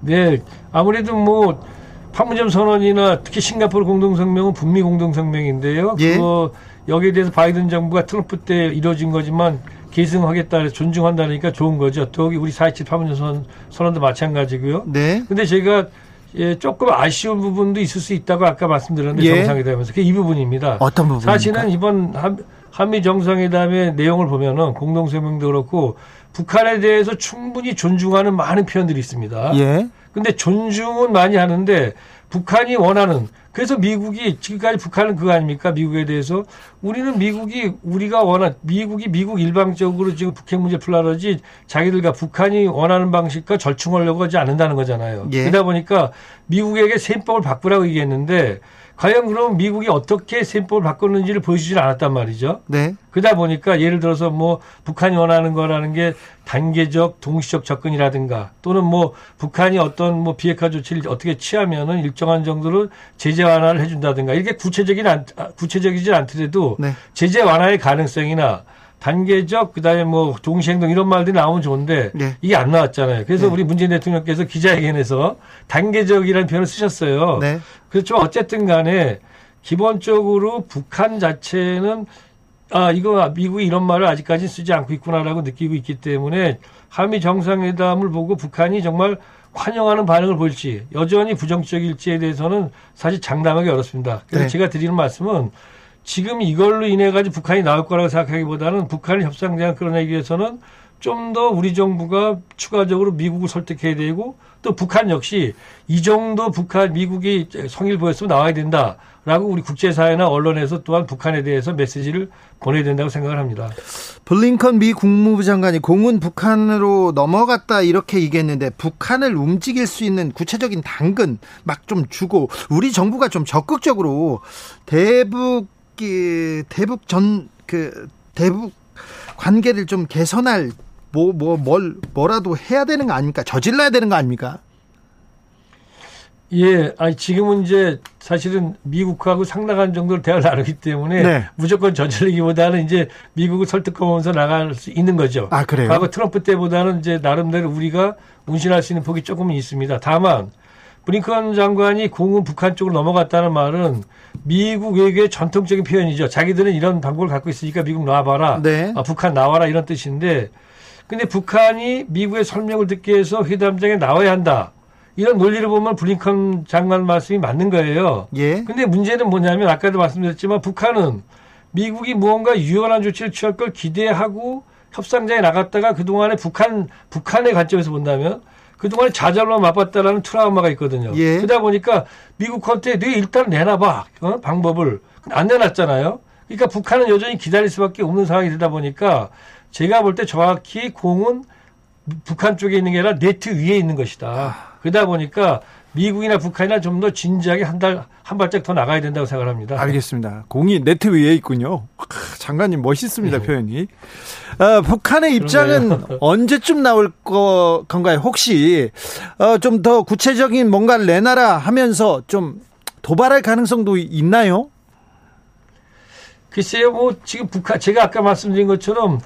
네, 아무래도 뭐 판문점 선언이나 특히 싱가포르 공동성명은 북미 공동성명인데요. 예. 그 여기에 대해서 바이든 정부가 트럼프 때 이루어진 거지만 계승하겠다, 존중한다니까 좋은 거죠. 더욱이 우리 4.27 판문점 선, 선언 도 마찬가지고요. 네. 근데 제가 예, 조금 아쉬운 부분도 있을 수 있다고 아까 말씀드렸는데 예. 정상회담에서 그게 이 부분입니다. 어떤 부분? 사실은 이번 한 미 정상회담의 내용을 보면은 공동성명도 그렇고 북한에 대해서 충분히 존중하는 많은 표현들이 있습니다. 예. 근데 존중은 많이 하는데 북한이 원하는 그래서 미국이 지금까지 북한은 그거 아닙니까? 미국에 대해서 우리는 미국이 우리가 원한 미국이 미국 일방적으로 지금 북핵 문제 풀라러지 자기들과 북한이 원하는 방식과 절충하려고 하지 않는다는 거잖아요. 예. 그러다 보니까 미국에게 셈법을 바꾸라고 얘기했는데 과연 그럼 미국이 어떻게 셈법을 바꿨는지를 보여주질 않았단 말이죠. 네. 그러다 보니까 예를 들어서 뭐 북한이 원하는 거라는 게 단계적 동시적 접근이라든가 또는 뭐 북한이 어떤 뭐 비핵화 조치를 어떻게 취하면은 일정한 정도로 제재 완화를 해준다든가 이렇게 구체적인 안, 구체적이지 않더라도 네. 제재 완화의 가능성이나 단계적 그다음에 뭐 동시행동 이런 말들이 나오면 좋은데 네. 이게 안 나왔잖아요. 그래서 네. 우리 문재인 대통령께서 기자회견에서 단계적이라는 표현을 쓰셨어요. 네. 좀 어쨌든 간에 기본적으로 북한 자체는 아 이거 미국이 이런 말을 아직까지 쓰지 않고 있구나라고 느끼고 있기 때문에 한미 정상회담을 보고 북한이 정말 환영하는 반응을 보일지 여전히 부정적일지에 대해서는 사실 장담하기 어렵습니다. 그래서 네. 제가 드리는 말씀은 지금 이걸로 인해 가지고 북한이 나올 거라고 생각하기보다는 북한을 협상장을 끌어내기 위해서는 좀 더 우리 정부가 추가적으로 미국을 설득해야 되고 또 북한 역시 이 정도 북한 미국이 성의를 보였으면 나와야 된다라고 우리 국제사회나 언론에서 또한 북한에 대해서 메시지를 보내야 된다고 생각을 합니다. 블링컨 미 국무부 장관이 공은 북한으로 넘어갔다 이렇게 얘기했는데 북한을 움직일 수 있는 구체적인 당근 막 좀 주고 우리 정부가 좀 적극적으로 대북 대북 전 그 대북 관계를 좀 개선할 뭐 뭐 뭘 뭐라도 해야 되는 거 아닙니까? 저질러야 되는 거 아닙니까? 예, 아니 지금은 이제 사실은 미국하고 상당한 정도로 대화를 나누기 때문에 네. 무조건 저지르기보다는 이제 미국을 설득하면서 나갈 수 있는 거죠. 아 그래요? 과거 트럼프 때보다는 이제 나름대로 우리가 운신할 수 있는 폭이 조금은 있습니다. 다만 브링컨 장관이 공은 북한 쪽으로 넘어갔다는 말은 미국 외교의 전통적인 표현이죠. 자기들은 이런 방법을 갖고 있으니까 미국 놔봐라. 네. 아, 북한 나와라 이런 뜻인데 근데 북한이 미국의 설명을 듣기 위해서 회담장에 나와야 한다. 이런 논리를 보면 블링컨 장관 말씀이 맞는 거예요. 예. 근데 문제는 뭐냐면 아까도 말씀드렸지만 북한은 미국이 무언가 유연한 조치를 취할 걸 기대하고 협상장에 나갔다가 그동안에 북한 북한의 관점에서 본다면 그동안에 좌절만 맛봤다라는 트라우마가 있거든요. 예. 그러다 보니까 미국한테 네 일단 내놔봐 어? 방법을 안 내놨잖아요. 그러니까 북한은 여전히 기다릴 수밖에 없는 상황이 되다 보니까 제가 볼 때 정확히 공은 북한 쪽에 있는 게 아니라 네트 위에 있는 것이다. 그러다 보니까 미국이나 북한이나 좀 더 진지하게 한 달, 한 발짝 더 나가야 된다고 생각합니다. 알겠습니다. 공이 네트 위에 있군요. 장관님 멋있습니다, 네. 표현이. 어, 북한의 입장은 언제쯤 나올 거, 건가요? 혹시, 어, 좀 더 구체적인 뭔가를 내놔라 하면서 좀 도발할 가능성도 있나요? 글쎄요, 뭐, 지금 북한, 제가 아까 말씀드린 것처럼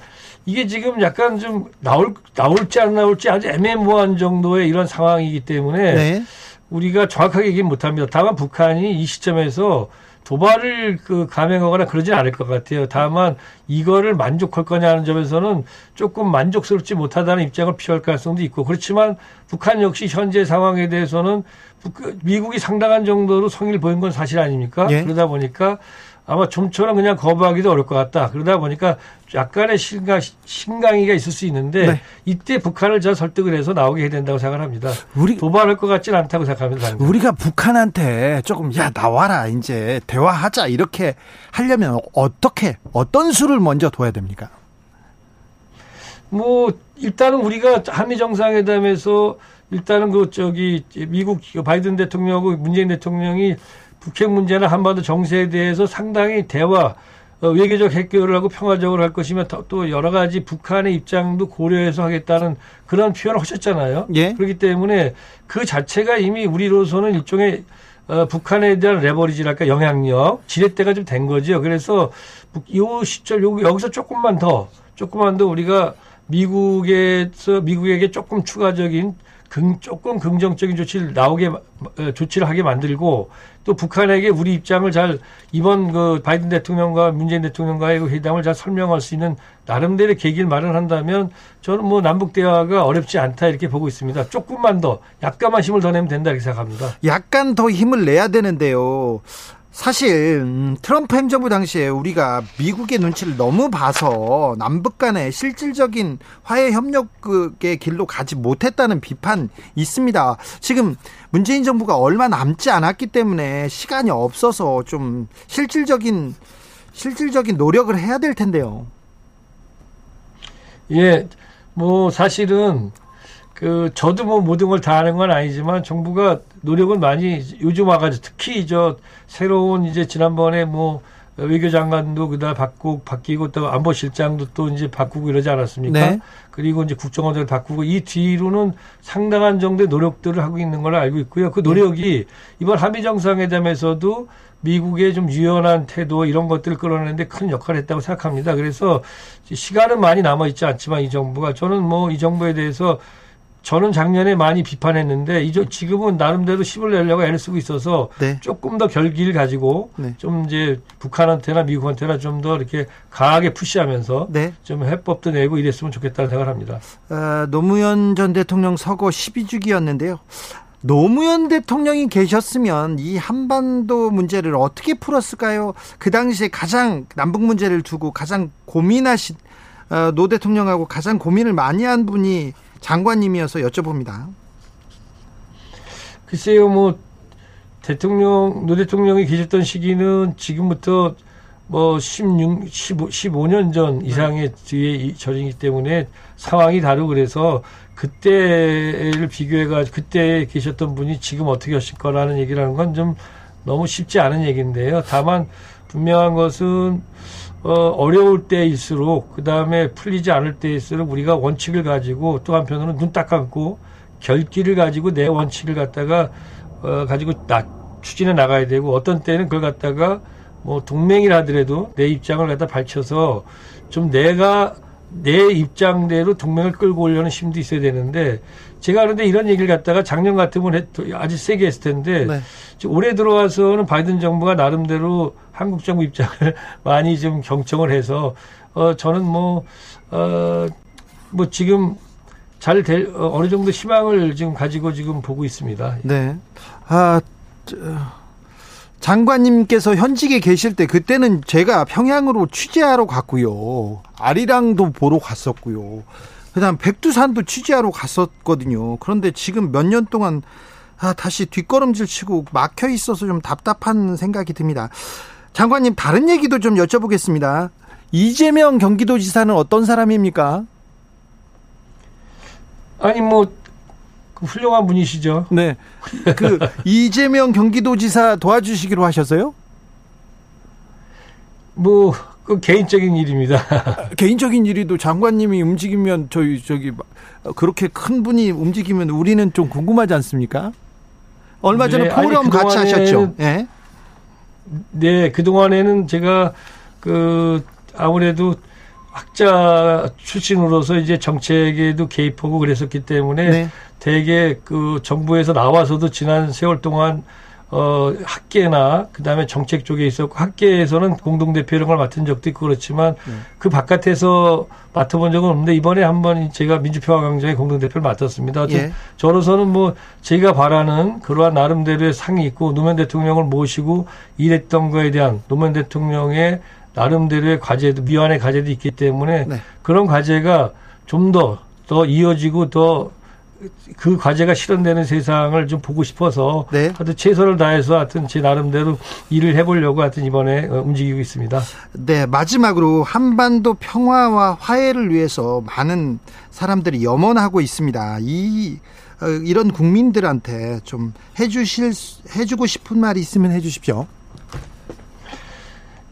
이게 지금 약간 좀 나올, 나올지 안 나올지 아주 애매모호한 정도의 이런 상황이기 때문에 네. 우리가 정확하게 얘기는 못합니다. 다만 북한이 이 시점에서 도발을 그 감행하거나 그러진 않을 것 같아요. 다만 이거를 만족할 거냐는 점에서는 조금 만족스럽지 못하다는 입장을 피할 가능성도 있고 그렇지만 북한 역시 현재 상황에 대해서는 미국이 상당한 정도로 성의를 보인 건 사실 아닙니까? 예. 그러다 보니까 아마 좀처럼 그냥 거부하기도 어려울 것 같다. 그러다 보니까 약간의 신강, 신강이가 있을 수 있는데 네. 이때 북한을 저 설득을 해서 나오게 해야 된다고 생각을 합니다. 우리 도발할 것 같지는 않다고 생각합니다. 당장. 우리가 북한한테 조금 야 나와라 이제 대화하자 이렇게 하려면 어떻게 어떤 수를 먼저 둬야 됩니까? 뭐 일단은 우리가 한미 정상회담에서 일단은 그 저기 미국 바이든 대통령하고 문재인 대통령이 북핵 문제나 한반도 정세에 대해서 상당히 대화 어, 외교적 해결을 하고 평화적으로 할 것이며 또 여러 가지 북한의 입장도 고려해서 하겠다는 그런 표현을 하셨잖아요. 예. 그렇기 때문에 그 자체가 이미 우리로서는 일종의 어, 북한에 대한 레버리지랄까 영향력 지렛대가 좀 된 거죠. 그래서 이 시점 여기서 조금만 더 조금만 더 우리가 미국에서 미국에게 조금 추가적인 긍, 조금 긍정적인 조치를 나오게 어, 조치를 하게 만들고 또 북한에게 우리 입장을 잘 이번 그 바이든 대통령과 문재인 대통령과의 그 회담을 잘 설명할 수 있는 나름대로 계기를 마련한다면 저는 뭐 남북 대화가 어렵지 않다 이렇게 보고 있습니다. 조금만 더 약간만 힘을 더 내면 된다 이렇게 생각합니다. 약간 더 힘을 내야 되는데요. 사실 음, 트럼프 행정부 당시에 우리가 미국의 눈치를 너무 봐서 남북 간의 실질적인 화해 협력의 길로 가지 못했다는 비판 있습니다. 지금 문재인 정부가 얼마 남지 않았기 때문에 시간이 없어서 좀 실질적인 실질적인 노력을 해야 될 텐데요. 예, 뭐 사실은 그 저도 뭐 모든 걸다 하는 건 아니지만 정부가 노력을 많이 요즘 와가지고 특히 저 새로운 이제 지난번에 뭐 외교장관도 그다 바꾸고 바뀌고 또 안보실장도 또 이제 바꾸고 이러지 않았습니까? 네. 그리고 이제 국정원장을 바꾸고 이 뒤로는 상당한 정도의 노력들을 하고 있는 걸로 알고 있고요. 그 노력이 이번 한미 정상회담에서도 미국의 좀 유연한 태도 이런 것들을 끌어내는데 큰 역할을 했다고 생각합니다. 그래서 시간은 많이 남아 있지 않지만 이 정부가 저는 뭐 이 정부에 대해서 저는 작년에 많이 비판했는데 이제 지금은 나름대로 힘을 내려고 애를 쓰고 있어서 네. 조금 더 결기를 가지고 네. 좀 이제 북한한테나 미국한테나 좀 더 이렇게 강하게 푸시하면서 네. 좀 해법도 내고 이랬으면 좋겠다는 생각을 합니다. 어, 노무현 전 대통령 서거 12주기였는데요. 노무현 대통령이 계셨으면 이 한반도 문제를 어떻게 풀었을까요? 그 당시에 가장 남북 문제를 두고 가장 고민하신 어, 노 대통령하고 가장 고민을 많이 한 분이 장관님이어서 여쭤봅니다. 글쎄요, 뭐 대통령 노 대통령이 계셨던 시기는 지금부터 뭐 16, 15, 15년 전 이상의 뒤에 전이기 때문에 상황이 다르고 그래서 그때를 비교해가 그때 계셨던 분이 지금 어떻게 하실 거라는 얘기를 하는 건 좀 너무 쉽지 않은 얘기인데요. 다만 분명한 것은 어, 어려울 때일수록 그 다음에 풀리지 않을 때일수록 우리가 원칙을 가지고 또 한편으로는 눈 딱 감고 결기를 가지고 내 원칙을 갖다가 어, 가지고 나, 추진해 나가야 되고 어떤 때는 그걸 갖다가 뭐 동맹이라 하더라도 내 입장을 갖다 밝혀서 좀 내가 내 입장대로 동맹을 끌고 오려는 힘도 있어야 되는데 제가 그런데 이런 얘기를 갖다가 작년 같으면 아주 세게 했을 텐데 네. 올해 들어와서는 바이든 정부가 나름대로 한국 정부 입장을 많이 좀 경청을 해서 어 저는 뭐어뭐 어, 뭐 지금 잘 될 어, 어느 정도 희망을 지금 가지고 지금 보고 있습니다. 네. 아 저, 장관님께서 현직에 계실 때 그때는 제가 평양으로 취재하러 갔고요. 아리랑도 보러 갔었고요. 그다음 백두산도 취재하러 갔었거든요. 그런데 지금 몇 년 동안 아, 다시 뒷걸음질 치고 막혀 있어서 좀 답답한 생각이 듭니다. 장관님 다른 얘기도 좀 여쭤보겠습니다. 이재명 경기도지사는 어떤 사람입니까? 아니 뭐그 훌륭한 분이시죠. 네. 그 이재명 경기도지사 도와주시기로 하셔서요? 뭐, 그 개인적인 일입니다. 개인적인 일이도 장관님이 움직이면 저희 저기 그렇게 큰 분이 움직이면 우리는 좀 궁금하지 않습니까? 얼마 전에 네, 포럼 아니, 같이 하셨죠. 네. 네, 그동안에는 제가 그 아무래도 학자 출신으로서 이제 정책에도 개입하고 그랬었기 때문에 네. 대개 그 정부에서 나와서도 지난 세월 동안 어, 학계나 그다음에 정책 쪽에 있었고 학계에서는 공동 대표 이런 걸 맡은 적도 있고 그렇지만 네. 그 바깥에서 맡아본 적은 없는데 이번에 한번 제가 민주평화 강정의 공동 대표를 맡았습니다. 예. 저로서는 뭐 제가 바라는 그러한 나름대로의 상이 있고 노무현 대통령을 모시고 일했던 거에 대한 노무현 대통령의 나름대로의 과제도 미완의 과제도 있기 때문에 네. 그런 과제가 좀 더더 더 이어지고 더 그 과제가 실현되는 세상을 좀 보고 싶어서 네. 하여튼 최선을 다해서 하여튼 제 나름대로 일을 해보려고 하여튼 이번에 어, 움직이고 있습니다. 네 마지막으로 한반도 평화와 화해를 위해서 많은 사람들이 염원하고 있습니다. 이 어, 이런 국민들한테 좀 해주실 해주고 싶은 말이 있으면 해주십시오.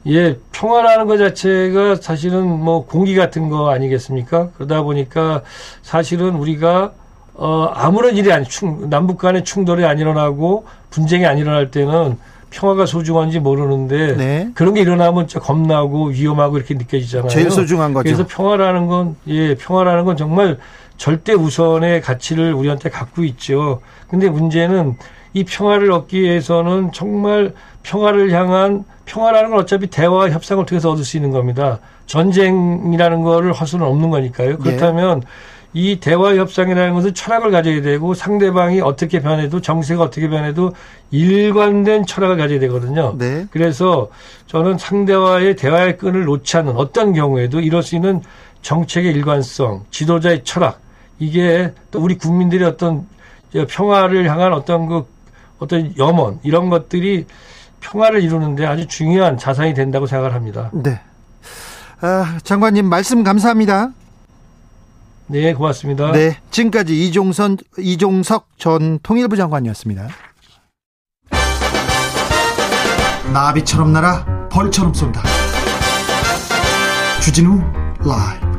예, 평화라는 것 자체가 사실은 뭐 공기 같은 거 아니겠습니까? 그러다 보니까 사실은 우리가 어, 아무런 일이 아니, 충, 남북 간의 충돌이 안 일어나고 분쟁이 안 일어날 때는 평화가 소중한지 모르는데 네. 그런 게 일어나면 진짜 겁나고 위험하고 이렇게 느껴지잖아요. 제일 소중한 거죠. 그래서 평화라는 건 예, 평화라는 건 정말 절대 우선의 가치를 우리한테 갖고 있죠. 근데 문제는 이 평화를 얻기 위해서는 정말 평화를 향한 평화라는 건 어차피 대화와 협상을 통해서 얻을 수 있는 겁니다. 전쟁이라는 거를 할 수는 없는 거니까요. 그렇다면 네. 이 대화 협상이라는 것은 철학을 가져야 되고 상대방이 어떻게 변해도 정세가 어떻게 변해도 일관된 철학을 가져야 되거든요. 네. 그래서 저는 상대와의 대화의 끈을 놓지 않는 어떤 경우에도 이럴 수 있는 정책의 일관성, 지도자의 철학 이게 또 우리 국민들의 어떤 평화를 향한 어떤 그 어떤 염원 이런 것들이 평화를 이루는데 아주 중요한 자산이 된다고 생각을 합니다. 네. 아, 장관님 말씀 감사합니다. 네, 고맙습니다. 네, 지금까지 이종선 이종석 전 통일부 장관이었습니다. 나비처럼 날아 벌처럼 쏜다. 주진우 라이브.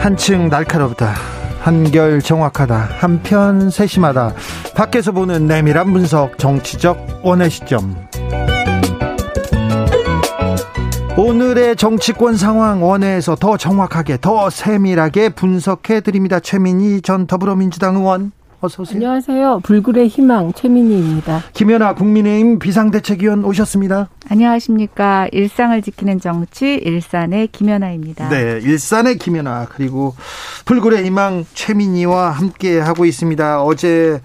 한층 날카롭다. 한결 정확하다. 한편 세심하다. 밖에서 보는 내밀한 분석, 정치적 원의 시점. 오늘의 정치권 상황 원회에서 더 정확하게, 더 세밀하게 분석해 드립니다. 최민희 전 더불어민주당 의원. 어서 오세요. 안녕하세요. 불굴의 희망 최민희입니다. 김연아 국민의힘 비상대책위원 오셨습니다. 안녕하십니까. 일상을 지키는 정치 일산의 김연아입니다. 네, 일산의 김연아 그리고 불굴의 희망 최민희와 함께 하고 있습니다. 어제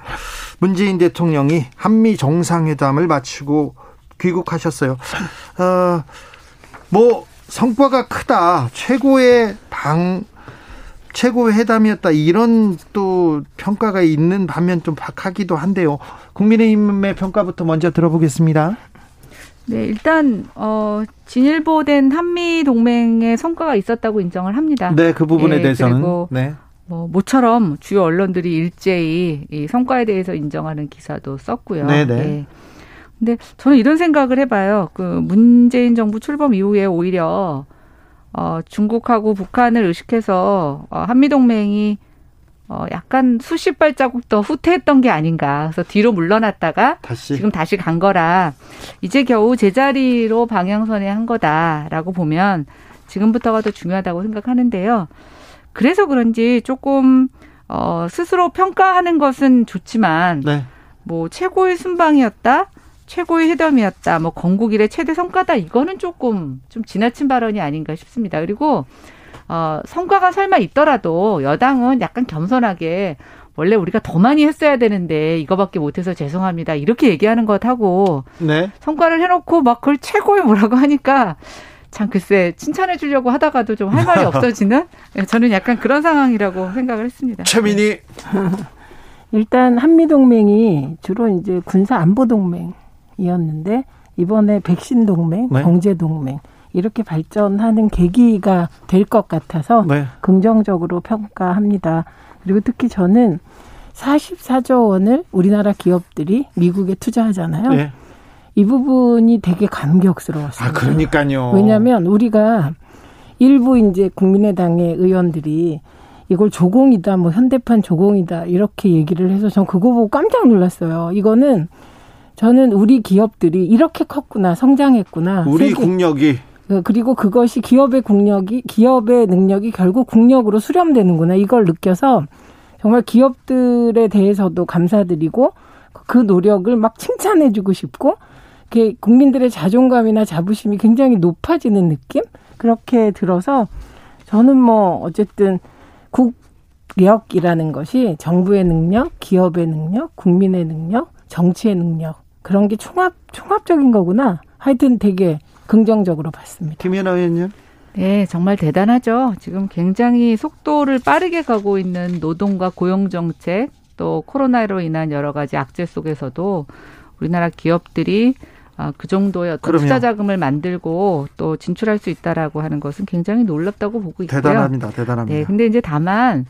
문재인 대통령이 한미 정상회담을 마치고 귀국하셨어요. 어, 뭐 성과가 크다. 최고의 방 최고 회담이었다 이런 또 평가가 있는 반면 좀 박하기도 한데요. 국민의힘의 평가부터 먼저 들어보겠습니다. 네, 일단 어 진일보된 한미 동맹의 성과가 있었다고 인정을 합니다. 네, 그 부분에 예, 대해서는 네. 뭐 모처럼 주요 언론들이 일제히 이 성과에 대해서 인정하는 기사도 썼고요. 네, 네. 예. 근데 저는 이런 생각을 해봐요. 그 문재인 정부 출범 이후에 오히려 어, 중국하고 북한을 의식해서 어, 한미동맹이 어, 약간 수십 발자국 더 후퇴했던 게 아닌가. 그래서 뒤로 물러났다가 다시. 지금 다시 간 거라 이제 겨우 제자리로 방향선에 한 거다라고 보면 지금부터가 더 중요하다고 생각하는데요. 그래서 그런지 조금 어, 스스로 평가하는 것은 좋지만 네. 뭐 최고의 순방이었다. 최고의 회담이었다. 뭐 건국 이래 최대 성과다. 이거는 조금 좀 지나친 발언이 아닌가 싶습니다. 그리고 어 성과가 설마 있더라도 여당은 약간 겸손하게 원래 우리가 더 많이 했어야 되는데 이거밖에 못해서 죄송합니다. 이렇게 얘기하는 것하고 네. 성과를 해놓고 막 그걸 최고의 뭐라고 하니까 참 글쎄 칭찬해 주려고 하다가도 좀 할 말이 없어지는 예, 저는 약간 그런 상황이라고 생각을 했습니다. 최민희 일단 한미 동맹이 주로 이제 군사 안보 동맹 이었는데 이번에 백신 동맹, 네. 경제 동맹 이렇게 발전하는 계기가 될 것 같아서 네. 긍정적으로 평가합니다. 그리고 특히 저는 44조 원을 우리나라 기업들이 미국에 투자하잖아요. 네. 이 부분이 되게 감격스러웠어요. 아, 그러니까요. 왜냐하면 우리가 일부 이제 국민의당의 의원들이 이걸 조공이다, 뭐 현대판 조공이다 이렇게 얘기를 해서 전 그거 보고 깜짝 놀랐어요. 이거는 저는 우리 기업들이 이렇게 컸구나, 성장했구나. 우리 세계. 국력이 그, 그리고 그것이 기업의 국력이 기업의 능력이 결국 국력으로 수렴되는구나 이걸 느껴서 정말 기업들에 대해서도 감사드리고 그 노력을 막 칭찬해주고 싶고 국민들의 자존감이나 자부심이 굉장히 높아지는 느낌 그렇게 들어서 저는 뭐 어쨌든 국력이라는 것이 정부의 능력, 기업의 능력, 국민의 능력, 정치의 능력 그런 게 총합 총합적인 거구나. 하여튼 되게 긍정적으로 봤습니다. 김연아 의원님. 네, 정말 대단하죠. 지금 굉장히 속도를 빠르게 가고 있는 노동과 고용 정책, 또 코로나로 인한 여러 가지 악재 속에서도 우리나라 기업들이 아, 그 정도의 어떤 그럼요. 투자 자금을 만들고 또 진출할 수 있다라고 하는 것은 굉장히 놀랍다고 보고 있고요. 대단합니다. 대단합니다. 네, 근데 이제 다만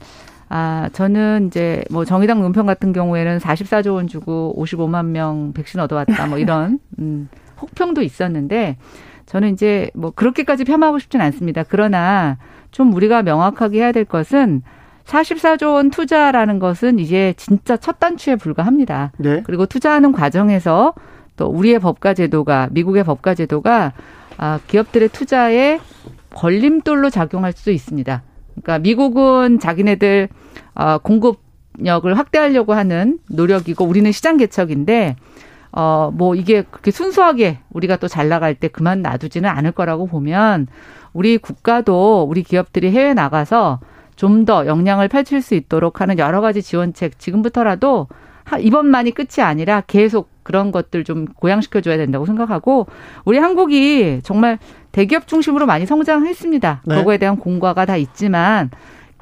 아, 저는 이제 뭐 정의당 논평 같은 경우에는 44조 원 주고 55만 명 백신 얻어왔다 뭐 이런 음, 혹평도 있었는데 저는 이제 뭐 그렇게까지 폄하하고 싶진 않습니다. 그러나 좀 우리가 명확하게 해야 될 것은 44조 원 투자라는 것은 이제 진짜 첫 단추에 불과합니다. 네. 그리고 투자하는 과정에서 또 우리의 법과 제도가 미국의 법과 제도가 아, 기업들의 투자에 걸림돌로 작용할 수도 있습니다. 그러니까 미국은 자기네들 어, 공급력을 확대하려고 하는 노력이고 우리는 시장 개척인데 어, 뭐 이게 그렇게 순수하게 우리가 또 잘 나갈 때 그만 놔두지는 않을 거라고 보면 우리 국가도 우리 기업들이 해외 나가서 좀 더 역량을 펼칠 수 있도록 하는 여러 가지 지원책 지금부터라도 이번만이 끝이 아니라 계속 그런 것들 좀 고양시켜 줘야 된다고 생각하고 우리 한국이 정말 대기업 중심으로 많이 성장했습니다. 네. 그거에 대한 공과가 다 있지만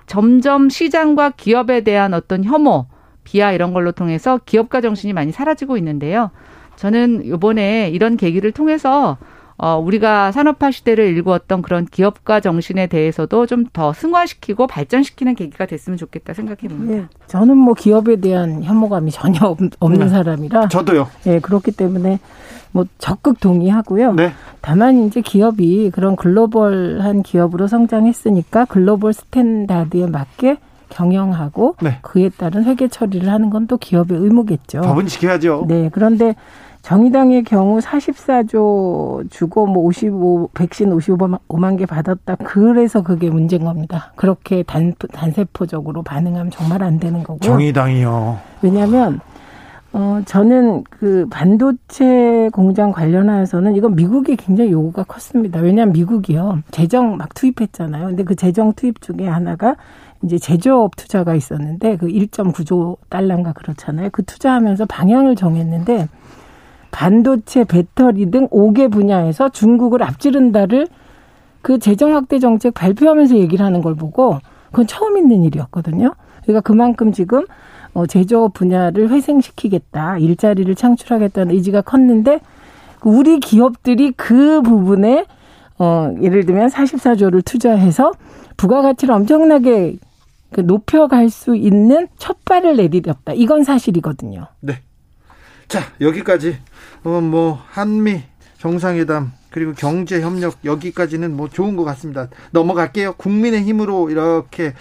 점점 시장과 기업에 대한 어떤 혐오 비하 이런 걸로 통해서 기업가 정신이 많이 사라지고 있는데요. 저는 이번에 이런 계기를 통해서 어, 우리가 산업화 시대를 일구었던 그런 기업가 정신에 대해서도 좀 더 승화시키고 발전시키는 계기가 됐으면 좋겠다 생각해 봅니다. 네, 저는 뭐 기업에 대한 혐오감이 전혀 없는 네. 사람이라. 저도요. 예, 그렇기 때문에 뭐 적극 동의하고요. 네. 다만 이제 기업이 그런 글로벌한 기업으로 성장했으니까 글로벌 스탠다드에 맞게 경영하고 네. 그에 따른 회계 처리를 하는 건 또 기업의 의무겠죠. 법은 지켜야죠. 네. 그런데 정의당의 경우 44조 주고 뭐 55, 백신 55만 개 받았다. 그래서 그게 문제인 겁니다. 그렇게 단, 단세포적으로 반응하면 정말 안 되는 거고요. 정의당이요. 왜냐하면 어, 저는 그 반도체 공장 관련하여서는 이건 미국이 굉장히 요구가 컸습니다. 왜냐하면 미국이요. 재정 막 투입했잖아요. 근데 그 재정 투입 중에 하나가 이제 제조업 투자가 있었는데 그 1.9조 달러인가 그렇잖아요. 그 투자하면서 방향을 정했는데 반도체, 배터리 등 5개 분야에서 중국을 앞지른다를 그 재정 확대 정책 발표하면서 얘기를 하는 걸 보고 그건 처음 있는 일이었거든요. 그러니까 그만큼 지금 어, 제조업 분야를 회생시키겠다, 일자리를 창출하겠다는 의지가 컸는데 우리 기업들이 그 부분에 어, 예를 들면 44조를 투자해서 부가가치를 엄청나게 그 높여갈 수 있는 첫 발을 내디뎠다. 이건 사실이거든요. 네. 자, 여기까지 어, 뭐 한미 정상회담 그리고 경제 협력 여기까지는 뭐 좋은 것 같습니다. 넘어갈게요. 국민의 힘으로 이렇게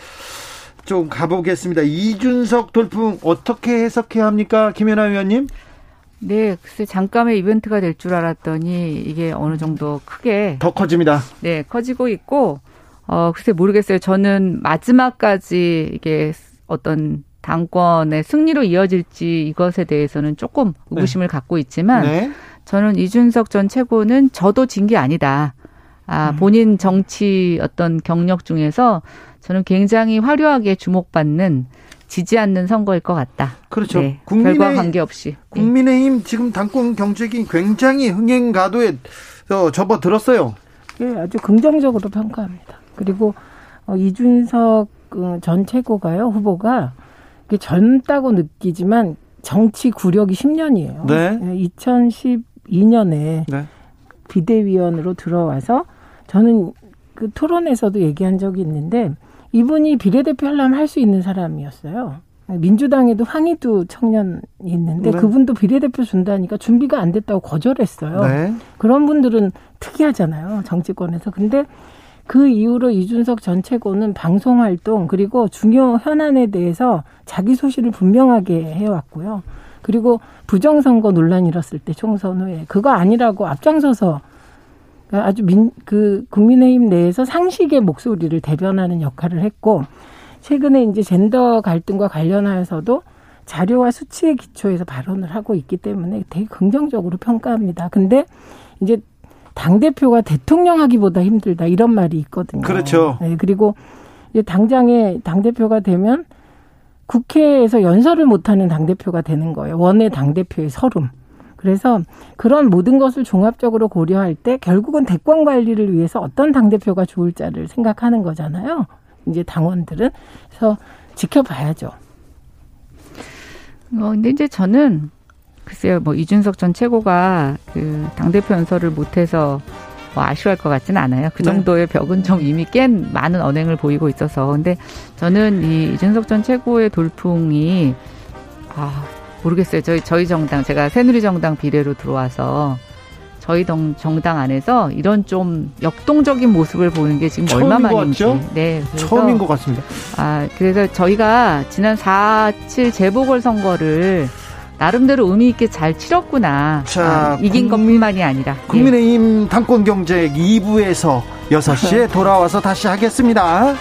좀 가보겠습니다. 이준석 돌풍 어떻게 해석해야 합니까, 김연아 의원님? 네, 글쎄 잠깐의 이벤트가 될 줄 알았더니 이게 어느 정도 크게 더 커집니다. 네, 커지고 있고 어 글쎄 모르겠어요. 저는 마지막까지 이게 어떤 당권의 승리로 이어질지 이것에 대해서는 조금 네. 의구심을 네. 갖고 있지만 네. 저는 이준석 전 최고는 저도 진 게 아니다. 아, 음. 본인 정치 어떤 경력 중에서 저는 굉장히 화려하게 주목받는 지지 않는 선거일 것 같다. 그렇죠. 네, 국민의, 결과 관계없이. 네. 국민의힘 지금 당권 경쟁이 굉장히 흥행 가도에 접어들었어요. 예, 아주 긍정적으로 평가합니다. 그리고 어, 이준석 그전 최고가요 후보가 젊다고 느끼지만 정치 구력이 10년이에요. 네. 2012년에 네. 비대위원으로 들어와서 저는 그 토론에서도 얘기한 적이 있는데 이분이 비례대표 하려면 할 수 있는 사람이었어요. 민주당에도 황희두 청년이 있는데 네. 그분도 비례대표 준다니까 준비가 안 됐다고 거절했어요. 네. 그런 분들은 특이하잖아요. 정치권에서. 근데 그 이후로 이준석 전 최고는 방송 활동 그리고 중요 현안에 대해서 자기 소신을 분명하게 해왔고요. 그리고 부정선거 논란이 일었을 때 총선 후에 그거 아니라고 앞장서서 아주 민, 그 국민의힘 내에서 상식의 목소리를 대변하는 역할을 했고 최근에 이제 젠더 갈등과 관련하여서도 자료와 수치의 기초에서 발언을 하고 있기 때문에 되게 긍정적으로 평가합니다. 근데 이제 당 대표가 대통령 하기보다 힘들다 이런 말이 있거든요. 그렇죠. 네, 그리고 이제 당장에 당 대표가 되면 국회에서 연설을 못하는 당 대표가 되는 거예요. 원외 당 대표의 서름. 그래서 그런 모든 것을 종합적으로 고려할 때 결국은 대권 관리를 위해서 어떤 당 대표가 좋을지를 생각하는 거잖아요. 이제 당원들은. 그래서 지켜봐야죠. 어, 근데 이제 저는 글쎄요, 뭐 이준석 전 최고가 그 당대표 연설을 못해서 뭐 아쉬워할 것 같지는 않아요. 그 네. 정도의 네. 벽은 좀 이미 깬 많은 언행을 보이고 있어서. 근데 저는 이 이준석 전 최고의 돌풍이 아 모르겠어요. 저희 저희 정당 제가 새누리 정당 비례로 들어와서 저희 정, 정당 안에서 이런 좀 역동적인 모습을 보는 게 지금 얼마 만인지. 네. 처음인 것 같습니다. 아, 그래서 저희가 지난 4.7 재보궐 선거를 나름대로 의미 있게 잘 치렀구나. 자, 아, 이긴 국민, 것뿐만이 아니라. 국민의힘 예. 당권 경제 2부에서 6시에 돌아와서 다시 하겠습니다.